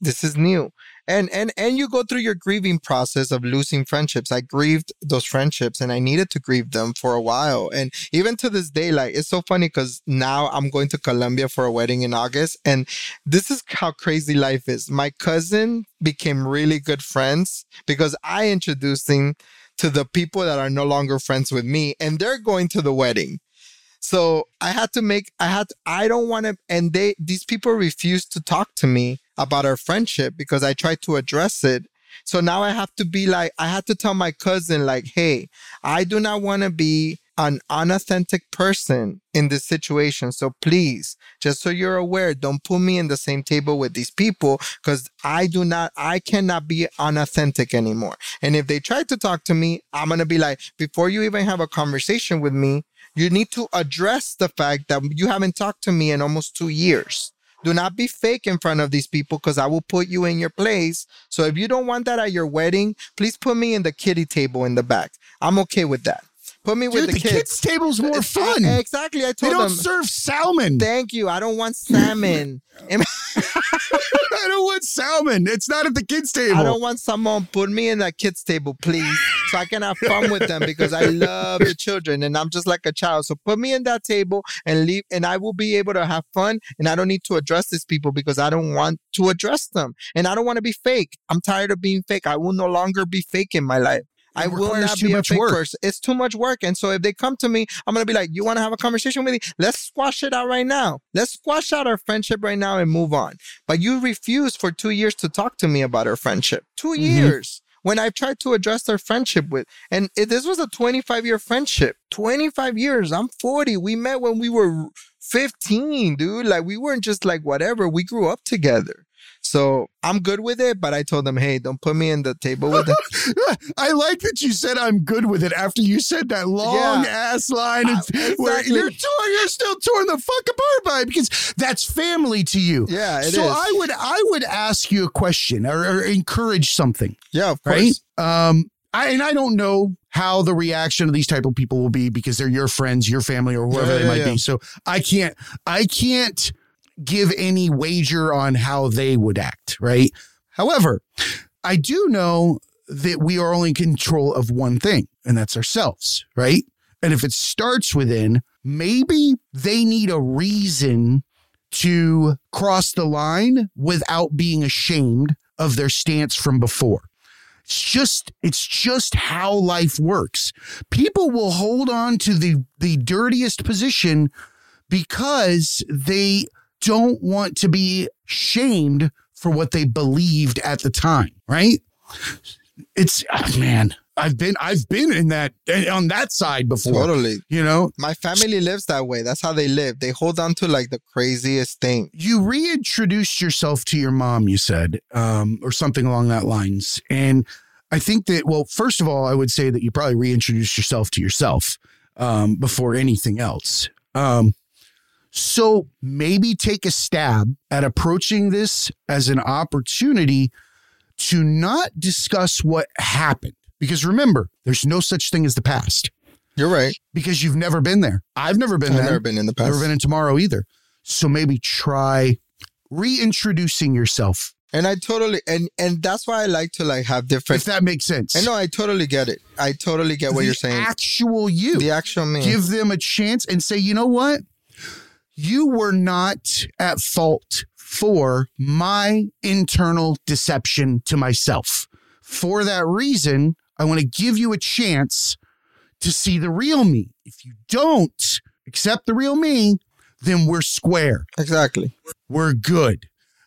this is new. And and and you go through your grieving process of losing friendships. I grieved those friendships and I needed to grieve them for a while. And even to this day, like it's so funny because now I'm going to Colombia for a wedding in August. And this is how crazy life is. My cousin became really good friends because I introduced him to the people that are no longer friends with me and they're going to the wedding. So I had to make, I had, to, I don't want to, and they, these people refused to talk to me about our friendship because I tried to address it. So now I have to be like, I had to tell my cousin, like, hey, I do not want to be an unauthentic person in this situation. So please, just so you're aware, don't put me in the same table with these people because I do not, I cannot be unauthentic anymore. And if they try to talk to me, I'm going to be like, before you even have a conversation with me, you need to address the fact that you haven't talked to me in almost two years. Do not be fake in front of these people because I will put you in your place. So if you don't want that at your wedding, please put me in the kitty table in the back. I'm okay with that. Put me with Dude, the, the kids' table's more fun. Exactly. I told you. They don't them. serve salmon. Thank you. I don't want salmon. I don't want salmon. It's not at the kids' table. I don't want someone put me in that kids table, please, so I can have fun with them because I love the children and I'm just like a child. So put me in that table and leave, and I will be able to have fun. And I don't need to address these people because I don't want to address them, and I don't want to be fake. I'm tired of being fake. I will no longer be fake in my life. I will not be a fake work. person. It's too much work. And so if they come to me, I'm gonna be like, "You want to have a conversation with me? Let's squash it out right now. Let's squash out our friendship right now and move on." But you refused for two years to talk to me about our friendship. 2 Mm-hmm. years when I've tried to address our friendship with, and it, this was a 25 year friendship. 25 years. I'm 40. We met when we were 15, dude. Like we weren't just like whatever. We grew up together. So I'm good with it, but I told them, hey, don't put me in the table with them. I like that you said I'm good with it after you said that long ass line Uh, where exactly. you're torn, you're still torn the fuck apart by it because that's family to you. Yeah, it so is. I would I would ask you a question or, or encourage something, yeah, of right? course. Um, I and I don't know how the reaction of these type of people will be because they're your friends, your family, or whoever Yeah, they might yeah. be. So I can't I can't give any wager on how they would act, right? However, I do know that we are only in control of one thing, and that's ourselves, right? And if it starts within, maybe they need a reason to cross the line without being ashamed of their stance from before. It's just it's just how life works. People will hold on to the the dirtiest position because they don't want to be shamed for what they believed at the time, right? It's ah, man, I've been I've been in that on that side before. Totally. You know, My family lives that way. That's how they live. They hold on to like the craziest thing. you reintroduced yourself to your mom, you said, um, or something along that lines. And I think that, well, first of all, I would say that you probably reintroduced yourself to yourself um, before anything else. Um, so maybe take a stab at approaching this as an opportunity to not discuss what happened. Because remember, there's no such thing as the past You're right. because you've never been there. I've never been I've there. never been in the past. Never been in tomorrow either. So maybe try reintroducing yourself, and I totally and and that's why I like to like have different. if that makes sense. I know I totally get it. I totally get what the you're saying. Actual you. the actual me. Give them a chance and say, you know what? You were not at fault for my internal deception to myself. For that reason, I want to give you a chance to see the real me. If you don't accept the real me, then we're square. exactly. we're good.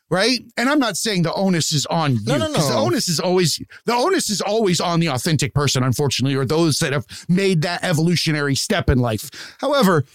Right. And I'm not saying the onus is on you. No, no, 'cause The onus is always the onus is always on the authentic person, unfortunately, or those that have made that evolutionary step in life. However,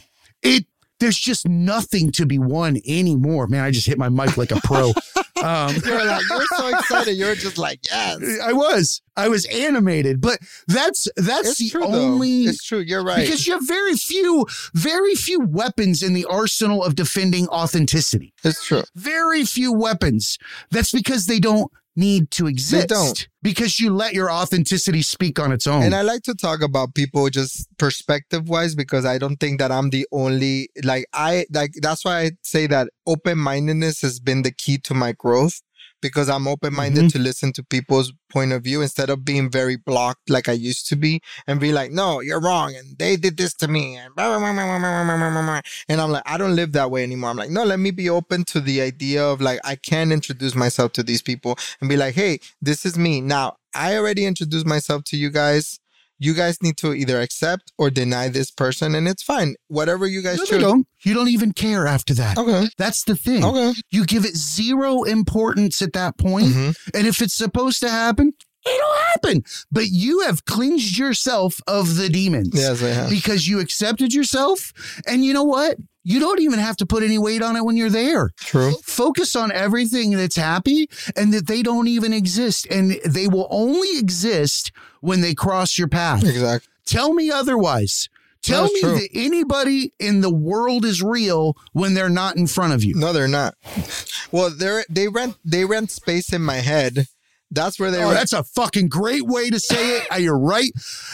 it there's just nothing to be won anymore. Man, I just hit my mic like a pro. Um, You're like, you're so excited. You're just like, yes. I was, I was animated, but that's that's It's the true, only though. It's true. You're right. because you have very few, very few weapons in the arsenal of defending authenticity. it's true. Very few weapons. That's because they don't need to exist. They don't. because you let your authenticity speak on its own. And I like to talk about people just perspective wise because I don't think that I'm the only like I like that's why I say that open mindedness has been the key to my growth because I'm open minded mm-hmm. to listen to people's point of view instead of being very blocked like I used to be and be like, no, you're wrong. And they did this to me. And, and I'm like, I don't live that way anymore. I'm like, no, let me be open to the idea of like, I can introduce myself to these people and be like, hey, this is me. Now, I already introduced myself to you guys you guys need to either accept or deny this person and it's fine whatever you guys No, choose don't. You don't even care after that. okay That's the thing. okay You give it zero importance at that point. Mhm. And if it's supposed to happen, it'll happen. But you have cleansed yourself of the demons. yes i have Because you accepted yourself. And you know what? You don't even have to put any weight on it when you're there. true Focus on everything that's happy and that they don't even exist. And they will only exist when they cross your path. exactly Tell me otherwise. Tell me true. that anybody in the world is real when they're not in front of you. no they're not well they're they rent they rent space in my head that's where they Oh, rent that's a fucking great way to say it. Uh, You're right.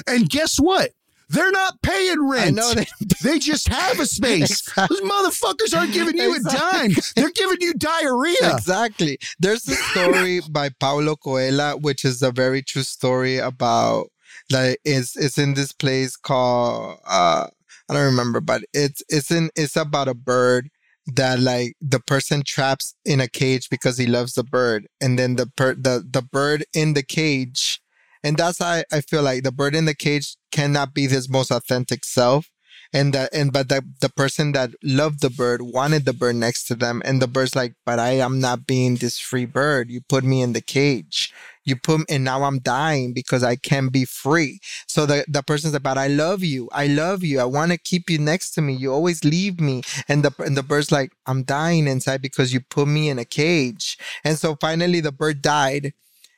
And guess what? They're not paying rent. Know they, They just have a space. Exactly. Those motherfuckers aren't giving you a dime. They're giving you diarrhea. exactly there's a story by paulo coelho which is a very true story about like it's it's in this place called uh i don't remember but it's it's in it's about a bird that like the person traps in a cage because he loves the bird and then the per- the the bird in the cage and that's I, I feel like the bird in the cage cannot be his most authentic self and that and but the the person that loved the bird wanted the bird next to them. And the bird's like but i am not being this free bird. You put me in the cage. You put and now i'm dying because i can't be free. So the the person's but i love you. I love you. I want to keep you next to me. You always leave me. And the and the bird's like i'm dying inside because you put me in a cage. And so finally the bird died.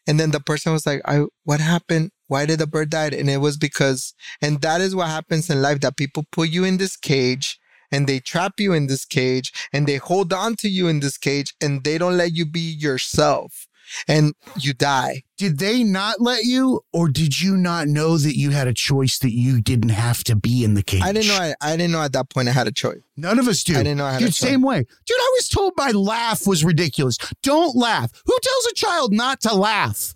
And then the person was like i what happened why did the bird die and it was because and that is what happens in life that people put you in this cage and they trap you in this cage and they hold on to you in this cage and they don't let you be yourself and you die. Did they not let you, or did you not know that you had a choice that you didn't have to be in the cage? I didn't know I, I didn't know at that point I had a choice. None of us do. I didn't know I had a choice. same way. Dude, I was told my laugh was ridiculous. Don't laugh. Who tells a child not to laugh?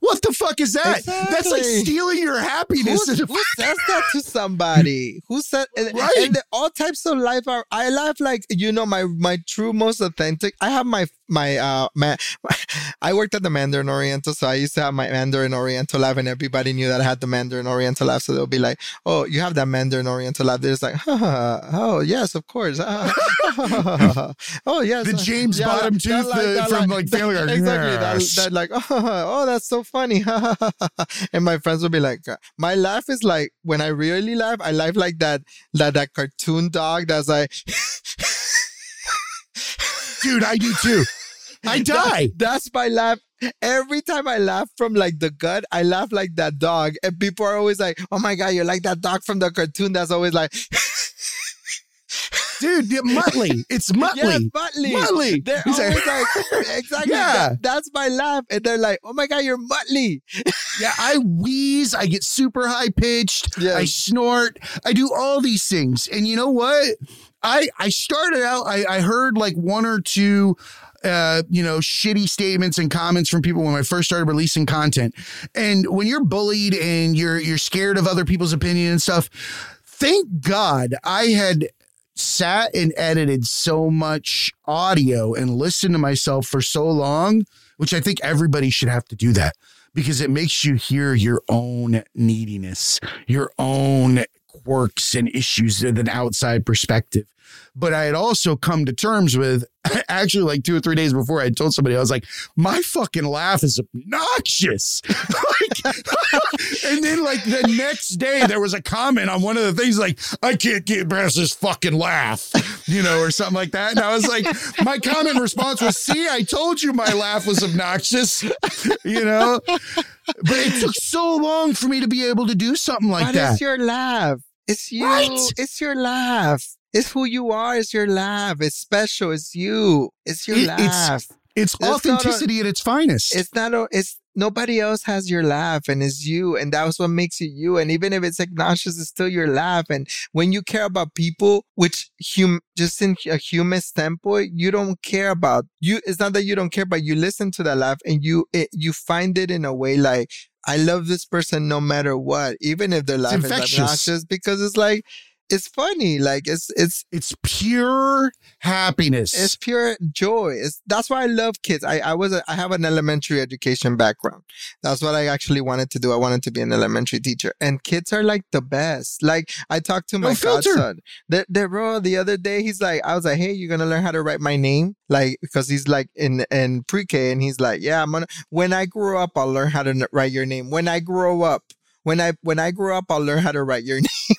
What the fuck is that? That's like stealing your happiness. Who, who says that to somebody? Who said and, Right. and the- all types of life are I laugh like you know my my true most authentic. I have my my uh man I worked at the Mandarin Oriental, so I used to have my Mandarin Oriental laugh and everybody knew that I had the Mandarin Oriental laugh. So they'll be like, Oh, you have that Mandarin Oriental laugh. They're just like, oh yes, of course. oh yes. The James Bottom Tooth, the- from, like, Family Guy. Exactly. That, that like, oh, that's so funny. and my friends would be like, my laugh is like when I really laugh, I laugh like that that that cartoon dog that's like Dude, I do too. I die. That- that's my laugh. Every time I laugh from like the gut, I laugh like that dog. And people are always like, oh my God, you're like that dog from the cartoon that's always like, Dude, yeah, Muttley. It's Muttley. yes, Muttley. Muttley. They're He's always like- like, exactly. Yeah. that- that's my laugh. And they're like, oh my God, you're Muttley. Yeah, I wheeze, I get super high pitched, Yes. I snort, I do all these things. And you know what? I I started out, I, I heard like one or two uh, you know, shitty statements and comments from people when I first started releasing content. And when you're bullied and you're you're scared of other people's opinion and stuff, thank God I had sat and edited so much audio and listened to myself for so long, which I think everybody should have to do that because it makes you hear your own neediness, your own quirks and issues with an outside perspective. But I had also come to terms with actually like two or three days before I had told somebody, I was like, my fucking laugh is obnoxious. like, and then like the next day there was a comment on one of the things like, I can't get past this fucking laugh, you know, or something like that. And I was like, my comment response was, see, I told you my laugh was obnoxious, you know, but it took so long for me to be able to do something like What that. is your laugh? It's you. Right? It's your laugh. It's who you are. It's your laugh. It's special. It's you. It's your It- laugh. it's It's not a- authenticity at its finest. it's not a, it's nobody else has your laugh and it's you and that's what makes you you and even if it's obnoxious it's still your laugh and when you care about people which hum just in a human standpoint you don't care about you it's not that you don't care but you listen to that laugh and you it, you find it in a way like I love this person no matter what even if their laugh is obnoxious because it's like it's funny like it's it's it's pure happiness. it's pure joy. It's that's why I love kids. I I was a, I have an elementary education background. That's what I actually wanted to do. I wanted to be an elementary teacher, and kids are like the best. Like I talked to my filter. godson. The the bro the other day he's like I was like hey you're gonna learn how to write my name like because he's like in in pre K and he's like yeah I'm gonna when I grow up I'll learn how to write your name. When I grow up when I when I grow up I'll learn how to write your name.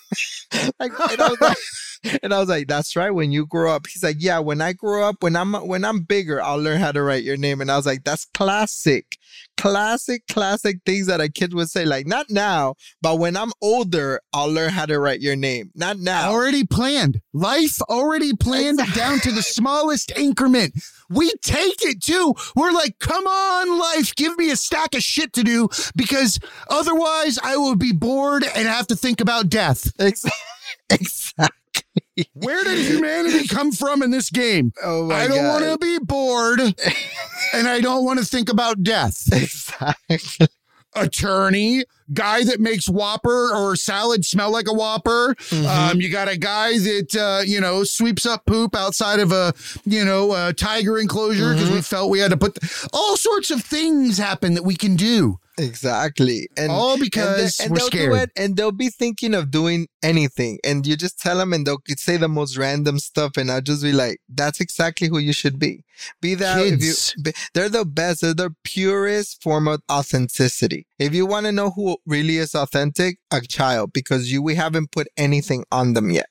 Like, and I was like, and I was like, "That's right." When you grow up, he's like, "Yeah, when I grow up, when I'm when I'm bigger, I'll learn how to write your name." And I was like, "That's classic, classic, classic things that a kid would say. Like, not now, but when I'm older, I'll learn how to write your name. Not now." already planned. Life already planned down to the smallest increment. We take it too. We're like, come on, life, give me a stack of shit to do because otherwise I will be bored and have to think about death. Ex- exactly. Where did humanity come from in this game? Oh my I don't want to be bored and I don't want to think about death. Exactly. attorney, guy that makes Whopper or salad smell like a Whopper. Mm-hmm. Um, you got a guy that uh, you know sweeps up poop outside of a you know a tiger enclosure because Mm-hmm. we felt we had to put all sorts of things happen that we can do. Exactly. And all and, because and we're they'll scared. do it and they'll be thinking of doing anything and you just tell them and they'll say the most random stuff and i'll just be like that's exactly who you should be be that if you be, they're the best they're the purest form of authenticity if you want to know who really is authentic a child because you we haven't put anything on them yet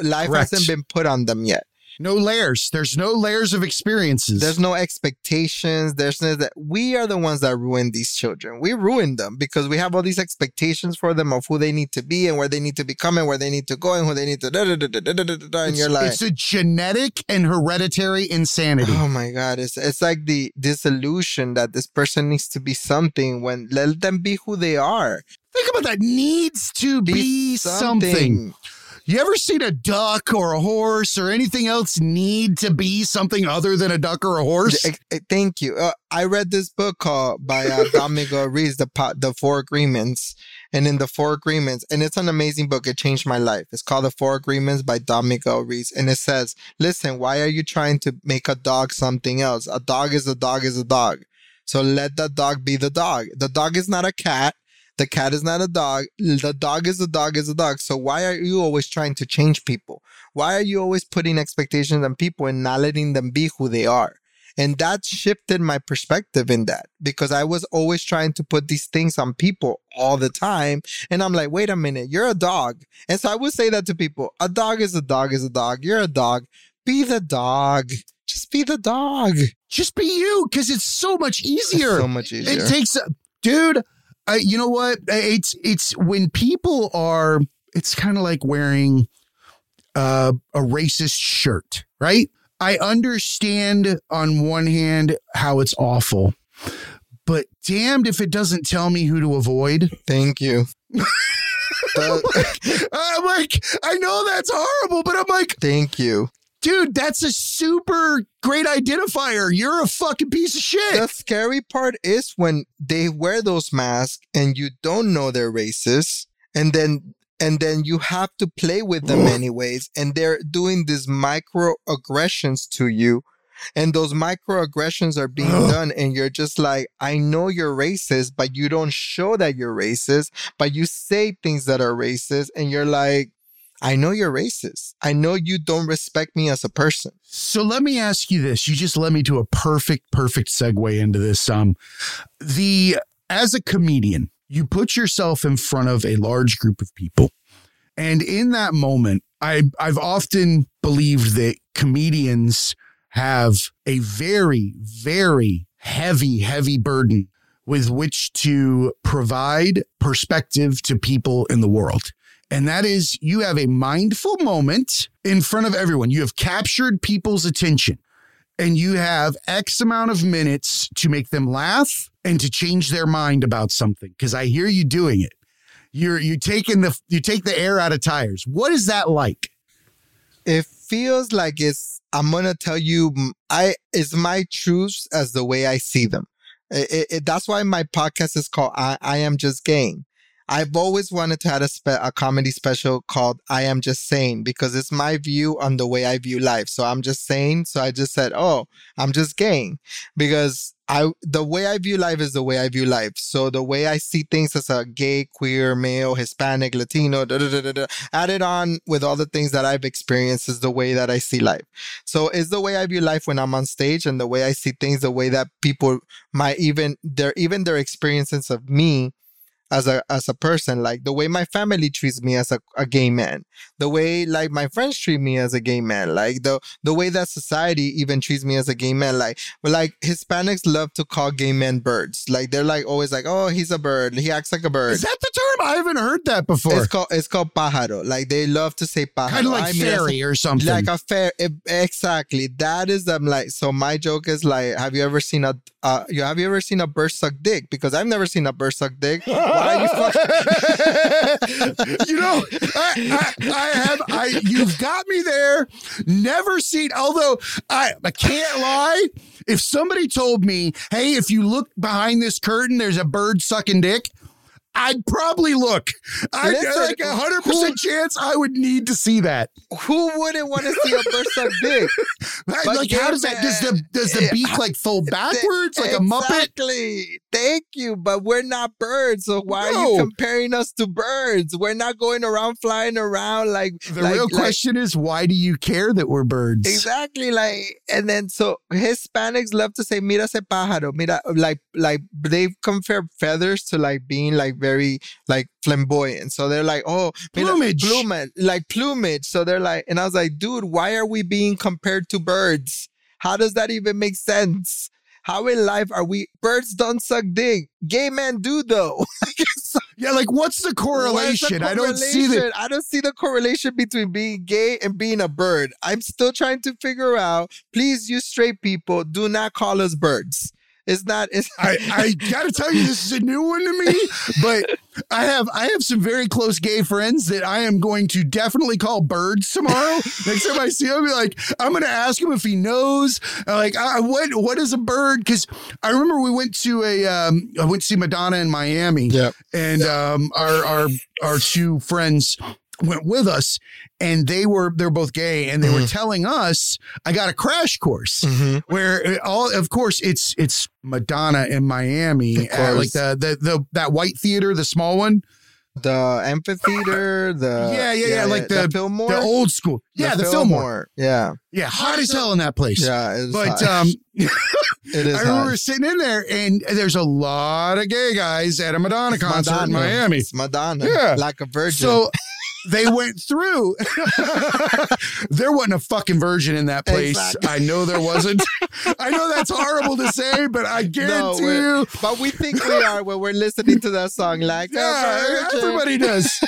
life Correct. hasn't been put on them yet no layers. There's no layers of experiences. There's no expectations. There's no that we are the ones that ruin these children. We ruin them because we have all these expectations for them of who they need to be and where they need to become and where they need to go and who they need to In your life, it's, it's a genetic and hereditary insanity. Oh my god! It's it's like the disillusion that this person needs to be something when let them be who they are. Think about that. Needs to be, be something. something. You ever seen a duck or a horse or anything else need to be something other than a duck or a horse? Eh, Thank you. Uh, I read this book called by uh, Domingo Ruiz, the Po- the Four Agreements, and in the Four Agreements, and it's an amazing book. It changed my life. It's called the Four Agreements by Domingo Ruiz, and it says, "Listen, why are you trying to make a dog something else? A dog is a dog is a dog. So let the dog be the dog. The dog is not a cat." The cat is not a dog. The dog is a dog is a dog. So why are you always trying to change people? Why are you always putting expectations on people and not letting them be who they are? And that shifted my perspective in that because I was always trying to put these things on people all the time. And I'm like, wait a minute, you're a dog. And so I would say that to people a dog is a dog is a dog. You're a dog. Be the dog. Just be the dog. Just be you because it's so much It's easier. so much easier. It takes, dude. You know what? It's it's when people are. It's kind of like wearing uh, a racist shirt, right? I understand on one hand how it's awful, but damned if it doesn't tell me who to avoid. Thank you. The- I'm like, I know that's horrible, but I'm like, thank you. Dude, that's a super great identifier. You're a fucking piece of shit. The scary part is when they wear those masks and you don't know they're racist, and then and then you have to play with them anyways, and they're doing these microaggressions to you. And those microaggressions are being done, and you're just like, I know you're racist, but you don't show that you're racist, but you say things that are racist, and you're like, I know you're racist. I know you don't respect me as a person. So let me ask you this. You just led me to a perfect, perfect segue into this. Um, the as a comedian, you put yourself in front of a large group of people. And in that moment, I I've often believed that comedians have a very, very heavy, heavy burden with which to provide perspective to people in the world. And that is you have a mindful moment in front of everyone. You have captured people's attention and you have X amount of minutes to make them laugh and to change their mind about something. Cause I hear you doing it. You're you taking the you take the air out of tires. What is that like? It feels like it's I'm gonna tell you I it's my truths as the way I see them. It, it, it, that's why my podcast is called I, I am just Gaying I've always wanted to have a, spe- a comedy special called I Am Just Saying because it's my view on the way I view life. So I'm just saying. So I just said, oh, I'm just gay because I the way I view life is the way I view life. So the way I see things as a gay, queer, male, Hispanic, Latino, da, da, da, da, added on with all the things that I've experienced is the way that I see life. So it's the way I view life when I'm on stage and the way I see things, the way that people might even their even their experiences of me as a as a person like the way my family treats me as a, a gay man the way like my friends treat me as a gay man like the the way that society even treats me as a gay man like but like hispanics love to call gay men birds like they're like always like oh he's a bird he acts like a bird. Is that the term? I haven't heard that before. It's called it's called pájaro like they love to say pájaro. Kind of like I mean, fairy or something. Like a fair exactly that is them like so my joke is like have you ever seen a uh you have you ever seen a bird suck dick? Because i've never seen a bird suck dick you know, I, I, I, have, I, you've got me there. Never seen, although I, I can't lie. If somebody told me, hey, if you look behind this curtain, there's a bird sucking dick, I'd probably look. I'd like a hundred percent chance I would need to see that. Who wouldn't want to see a bird suck dick? like how does that does the does the beak like fold backwards like a muppet? Exactly. Thank you, but we're not birds, so why no. are you comparing us to birds? We're not going around flying around like the like, real question is why do you care that we're birds? Exactly. Like and then so Hispanics love to say mira ese pájaro, mira like like they compare feathers to like being like very like flamboyant. So they're like, oh, plumage, plumage, like plumage. So they're like, and I was like, dude, why are we being compared to birds? How does that even make sense? How in life are we? Birds don't suck dick. Gay men do though. yeah, like what's the correlation? The correlation? I don't see the. I don't see the correlation between being gay and being a bird. I'm still trying to figure out. Please, you straight people, do not call us birds. It's not. It's I, I gotta tell you, this is a new one to me. But I have I have some very close gay friends that I am going to definitely call birds tomorrow. Next time I see him, I'll be like, I'm gonna ask him if he knows. Like, I, what what is a bird? Because I remember we went to a um, I went to see Madonna in Miami. Yeah, and um, our our our two friends went with us and they were they're both gay and they mm-hmm. were telling us I got a crash course mm-hmm. where uh, all of course it's it's Madonna in Miami uh, like the, the the that white theater the small one the amphitheater the yeah yeah yeah, yeah like the, the Fillmore the old school yeah the, the Fillmore. Fillmore. yeah yeah hot as hell in that place yeah but hot. um It is. I remember hot. sitting in there, and there's a lot of gay guys at a Madonna it's concert Madonna. in Miami. It's Madonna, yeah, like a virgin. So they went through. there wasn't a fucking virgin in that place. Exactly. I know there wasn't. I know that's horrible to say, but I guarantee no, you. But we think we are when we're listening to that song. Like, yeah, everybody does.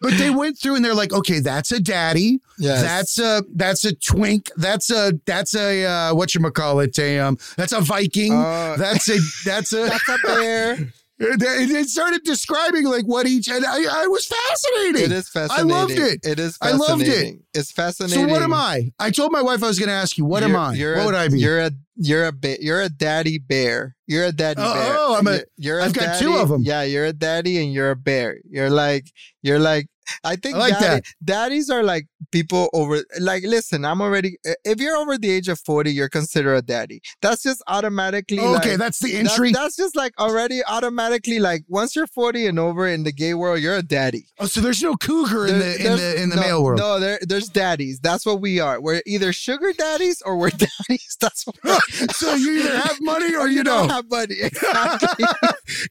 but they went through and they're like, okay, that's a daddy. Yes. That's a that's a twink. That's a that's a uh, what you call it? A um that's a Viking. Uh, that's a that's a that's a bear. It started describing like what each, and I, I was fascinated. It is fascinating. I loved it. It is. I loved it. It's fascinating. So what am I? I told my wife I was going to ask you. What you're, am I? What a, would I be? You're a you're a ba- you're a daddy bear. You're a daddy oh, bear. Oh, I'm a. You're a I've daddy. got two of them. Yeah, you're a daddy and you're a bear. You're like you're like I think I like daddy- that. daddies are like people over. Like, listen, I'm already. If you're over the age of forty, you're considered a daddy. That's just automatically. Okay, like, that's the entry. That's, just like already automatically like once you're 40 and over in the gay world, you're a daddy. oh, so there's no cougar in the in the in the no, male world. No, there, there's daddies. That's what we are. We're either sugar daddies or we're daddies. That's what we're so you either have money or you don't don't. have money. Exactly.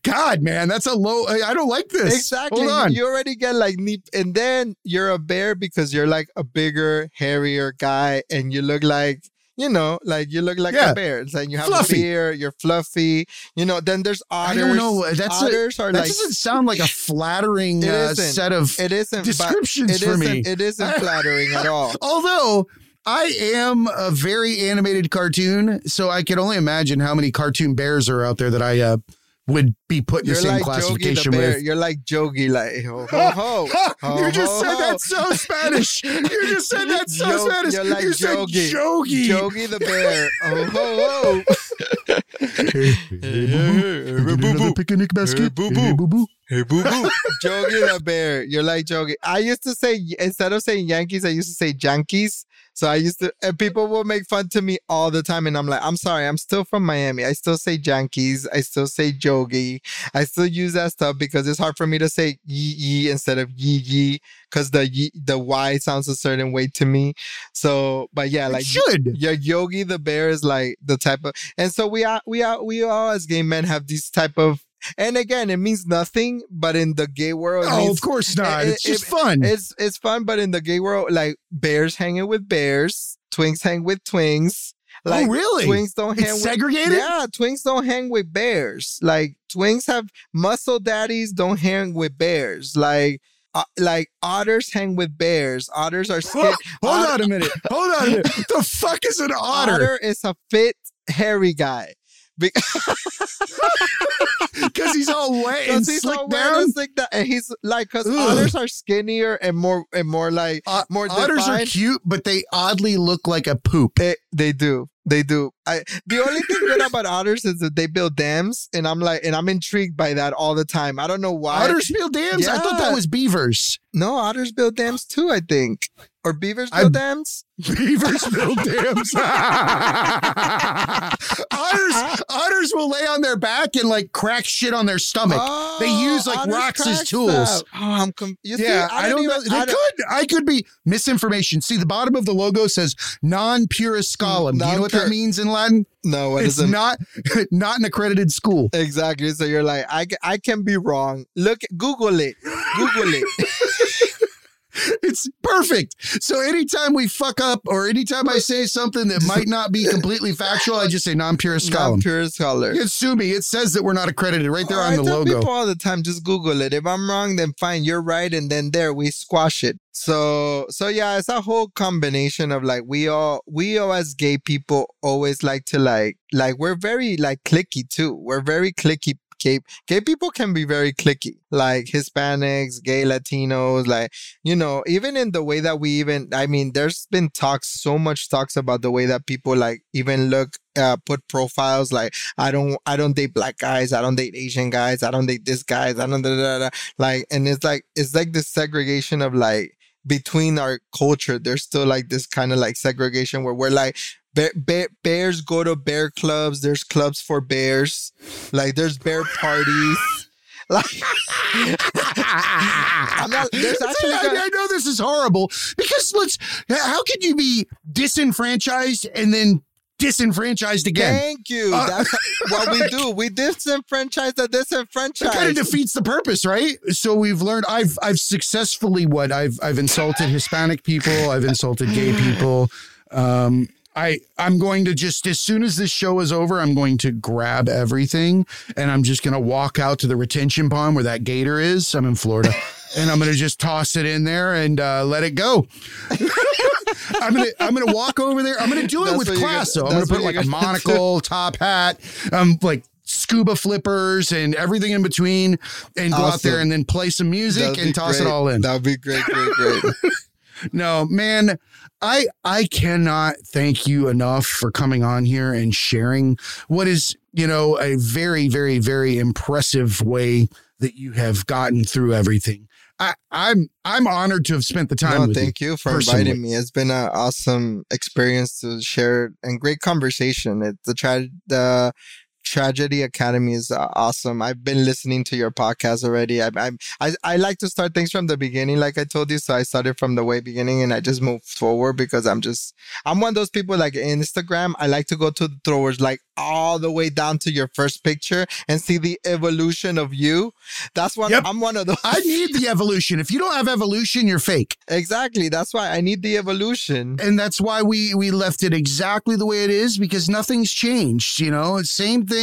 God, man, that's a low. I don't like this. exactly. You already get like neat, and then you're a bear because you're like a bigger, hairier guy, and you look like. You know, like you look like Yeah. a bear. It's like you have Fluffy. a beard, you're fluffy. You know, then there's otters. I don't know. That's a, otters are that like doesn't sound like a flattering uh, set of it isn't descriptions it for isn't- me. It isn't flattering at all. Although I am a very animated cartoon, so I can only imagine how many cartoon bears are out there that I uh, would be put in the same like classification with. You're like Jogi, like ho ho ho. ho, you just ho, said that so Spanish. You just said that so Yo- Spanish. you're like you said Jogi. Jogi. Jogi the bear. Oh ho ho. Hey, hey, boo boo. Another picnic basket. Hey, boo-boo. Hey, boo boo. Hey boo boo. Jogi the bear. You're like Jogi. I used to say instead of saying Yankees, I used to say Yankees. So I used to, and people will make fun to me all the time. And I'm like, I'm sorry, I'm still from Miami. I still say Yankees. I still say Jogi. I still use that stuff because it's hard for me to say yee yee instead of yee yee because the ye, the Y sounds a certain way to me. So, but yeah, It like should. yeah, Yogi the bear is like the type of, and so we are, we are, we all as gay men have these type of, and again, it means nothing, but in the gay world, Oh, means of course not. it- it's just it- fun. it's it's fun. But in the gay world, like bears hanging with bears, twins hang with twins. Like oh, really? twins don't hang it's with segregated? yeah, twins don't hang with bears. Like twins have muscle daddies don't hang with bears. Like uh, like otters hang with bears. Otters are scared. Hold on a minute. Hold on a minute. the fuck is an otter? Otter is a fit, hairy guy. Be- Because he's all wet and he's down. down. Like that, and he's like, because otters are skinnier and more and more like Uh, more Otters are cute, but they oddly look like a poop. They, they do. They do. I the only thing good about otters is that they build dams, and I'm like, and I'm intrigued by that all the time. I don't know why. Otters build dams? I thought that was beavers. no, otters build dams too. I think, or beavers I- build dams. Beavers build dams. otters, otters will lay on their back and like crack shit on their stomach. Oh, they use like rocks as tools. stuff. Oh, I'm com- you see, yeah, I, don't even- know. They I could. I could be misinformation. See, the bottom of the logo says non-purus scholum. Do you know what that means in Latin? No, what it's not not an accredited school. Exactly. So you're like, I, I can be wrong. Look, Google it. Google it. It's perfect. So anytime we fuck up or anytime I say something that might not be completely factual, I just say non-purus Not scholum. pure scholar. You can sue me. It says that we're not accredited right there I on the tell logo. people all the time, just Google it. If I'm wrong, then fine, you're right, and then there we squash it. So, so yeah, it's a whole combination of like we all, we all as gay people always like to like, like we're very like clicky too. We're very clicky. Gay, gay people can be very clicky, like Hispanics, gay Latinos, like, you know, even in the way that we even, I mean, there's been talks, so much talks about the way that people like even look, uh, put profiles like, I don't I don't date black guys. I don't date Asian guys. I don't date this guys. I don't da, da, da, like and it's like it's like this segregation of like between our culture. There's still like this kind of like segregation where we're like bear, bear, bears go to bear clubs. There's clubs for bears. Like there's bear parties. Like not, there's actually I, I know this is horrible because let's. How could you be disenfranchised and then disenfranchised again? Thank you. Uh, That's what we do. We disenfranchise the disenfranchised. That kind of defeats the purpose, right? So we've learned. I've I've successfully what I've I've insulted Hispanic people. I've insulted gay people. Um, I I'm going to just as soon as this show is over, I'm going to grab everything and I'm just going to walk out to the retention pond where that gator is. I'm in Florida. And I'm gonna just toss it in there and uh, let it go. I'm gonna I'm gonna walk over there. I'm gonna do it That's with class. gonna- though. I'm gonna put like a gonna do. monocle, top hat, um, like scuba flippers and everything in between, and go out there and then play some music That'd and toss great. it all in. That'd be great, great, great. No, man, I I cannot thank you enough for coming on here and sharing what is, you know, a very very very impressive way that you have gotten through everything. I, I'm I'm honored to have spent the time. No, thank you, for personally. inviting me. It's been an awesome experience to share and great conversation. It, the tra- the Tragedy Academy is uh, awesome. I've been listening to your podcast already. I, I I I like to start things from the beginning, like I told you. So I started from the way beginning, and I just moved forward because I'm just I'm one of those people like Instagram. I like to go to the throwers like all the way down to your first picture and see the evolution of you. That's one. Yep. I'm one of those. I need the evolution. If you don't have evolution, you're fake. exactly. That's why I need the evolution. and that's why we we left it exactly the way it is because nothing's changed you know same thing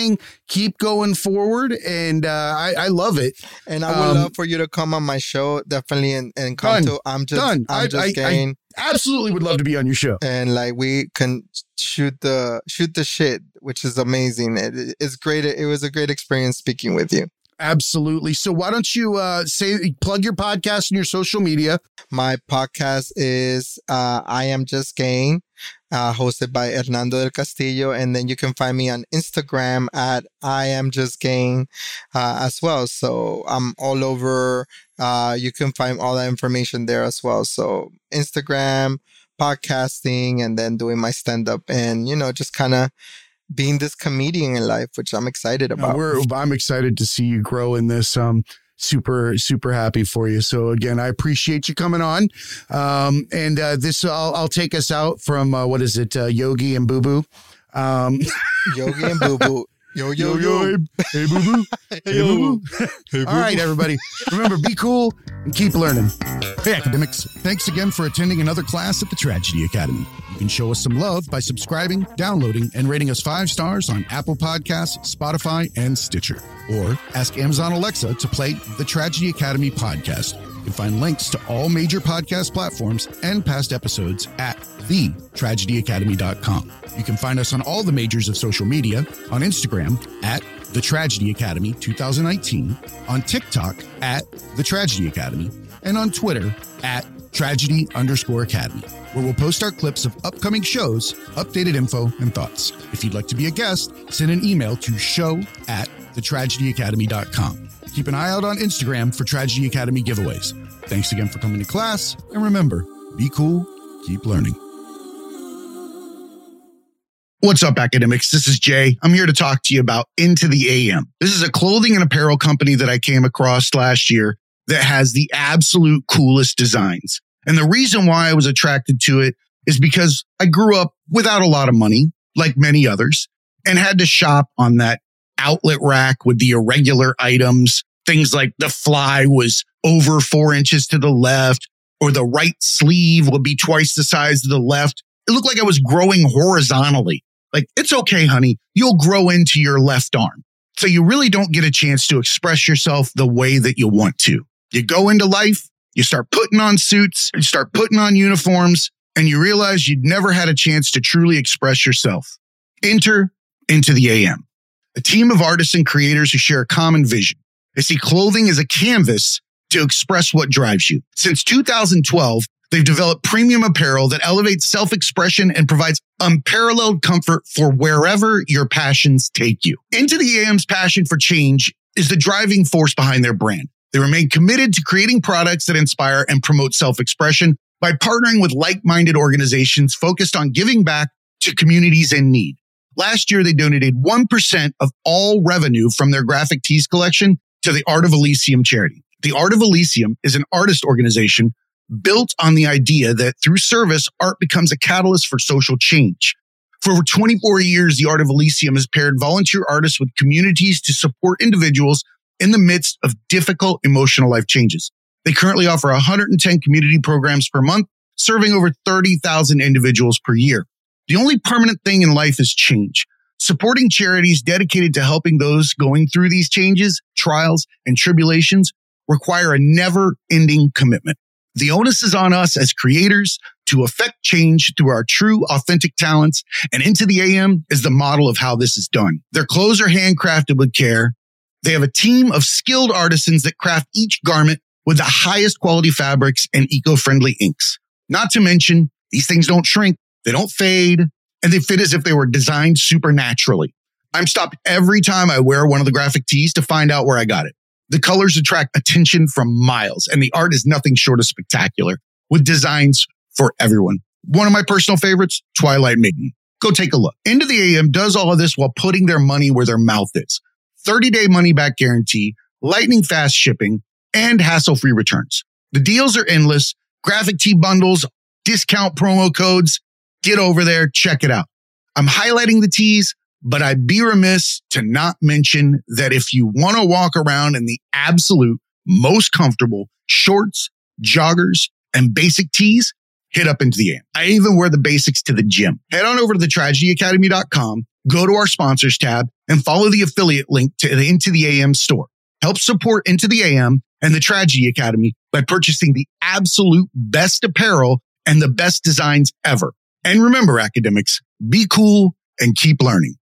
keep going forward and uh i i love it And I would Um, love for you to come on my show, definitely, and, and come Done. to I'm just Done. I'm I- just I- I- absolutely would love to be on your show and like we can shoot the shoot the shit, which is amazing. It, it's great. It was a great experience speaking with you. absolutely so why don't you uh say plug your podcast and your social media My podcast is uh, I am just Gaying, uh, hosted by Hernando del Castillo, and then you can find me on Instagram at I am just Gaying uh, as well. So I'm all over. Uh, you can find all that information there as well. So Instagram, podcasting, and then doing my stand up, and you know just kind of being this comedian in life, which I'm excited about. we're i'm excited to see you grow in this um super super happy for you. So again i appreciate you coming on. Um and uh this i'll, I'll take us out from uh, what is it uh, yogi and boo boo? Um Yogi and Boo Boo. Yo, yo, yo. hey boo boo hey boo boo Hey, All right, everybody. Remember, be cool and keep learning. Hey, academics. Thanks again for attending another class at the Tragedy Academy. You can show us some love by subscribing, downloading, and rating us five stars on Apple Podcasts, Spotify, and Stitcher. Or ask Amazon Alexa to play the Tragedy Academy podcast. You can find links to all major podcast platforms and past episodes at thetragedyacademy.com. You can find us on all the majors of social media on Instagram at The Tragedy Academy 2019, on TikTok at The Tragedy Academy, and on Twitter at tragedy underscore academy, where we'll post our clips of upcoming shows, updated info, and thoughts. If you'd like to be a guest, send an email to show at thetragedyacademy.com. Keep an eye out on Instagram for Tragedy Academy giveaways. Thanks again for coming to class, and remember, be cool, keep learning. What's up, academics? This is Jay. I'm here to talk to you about Into the AM. This is a clothing and apparel company that I came across last year that has the absolute coolest designs. And the reason why I was attracted to it is because I grew up without a lot of money, like many others, and had to shop on that outlet rack with the irregular items. Things like the fly was over four inches to the left, or the right sleeve would be twice the size of the left. It looked like I was growing horizontally. Like, it's okay, honey. You'll grow into your left arm. So you really don't get a chance to express yourself the way that you want to. You go into life, you start putting on suits, you start putting on uniforms, and you realize you'd never had a chance to truly express yourself. Enter into the AM, a team of artists and creators who share a common vision. They see clothing as a canvas to express what drives you. Since 2012, they've developed premium apparel that elevates self expression and provides unparalleled comfort for wherever your passions take you. Into the AM's passion for change is the driving force behind their brand. They remain committed to creating products that inspire and promote self expression by partnering with like minded organizations focused on giving back to communities in need. Last year, they donated 1% of all revenue from their graphic tees collection to the Art of Elysium charity. The Art of Elysium is an artist organization built on the idea that through service, art becomes a catalyst for social change. For over 24 years, the Art of Elysium has paired volunteer artists with communities to support individuals in the midst of difficult emotional life changes. They currently offer 110 community programs per month, serving over 30,000 individuals per year. The only permanent thing in life is change. Supporting charities dedicated to helping those going through these changes, trials, and tribulations require a never ending commitment. The onus is on us as creators to affect change through our true, authentic talents. And Into the AM is the model of how this is done. Their clothes are handcrafted with care. They have a team of skilled artisans that craft each garment with the highest quality fabrics and eco-friendly inks. Not to mention, these things don't shrink, they don't fade, and they fit as if they were designed supernaturally. I'm stopped every time I wear one of the graphic tees to find out where I got it. The colors attract attention from miles, and the art is nothing short of spectacular with designs for everyone. One of my personal favorites, Twilight Maiden. Go take a look. Into the AM does all of this while putting their money where their mouth is. 30 day money back guarantee, lightning fast shipping, and hassle free returns. The deals are endless. Graphic tee bundles, discount promo codes. Get over there, check it out. I'm highlighting the tees, but I'd be remiss to not mention that if you want to walk around in the absolute most comfortable shorts, joggers, and basic tees, hit up into the AM. I even wear the basics to the gym. Head on over to the tragedyacademy.com, go to our sponsors tab, and follow the affiliate link to the Into the AM store. Help support Into the AM and the Tragedy Academy by purchasing the absolute best apparel and the best designs ever. And remember, academics, be cool and keep learning.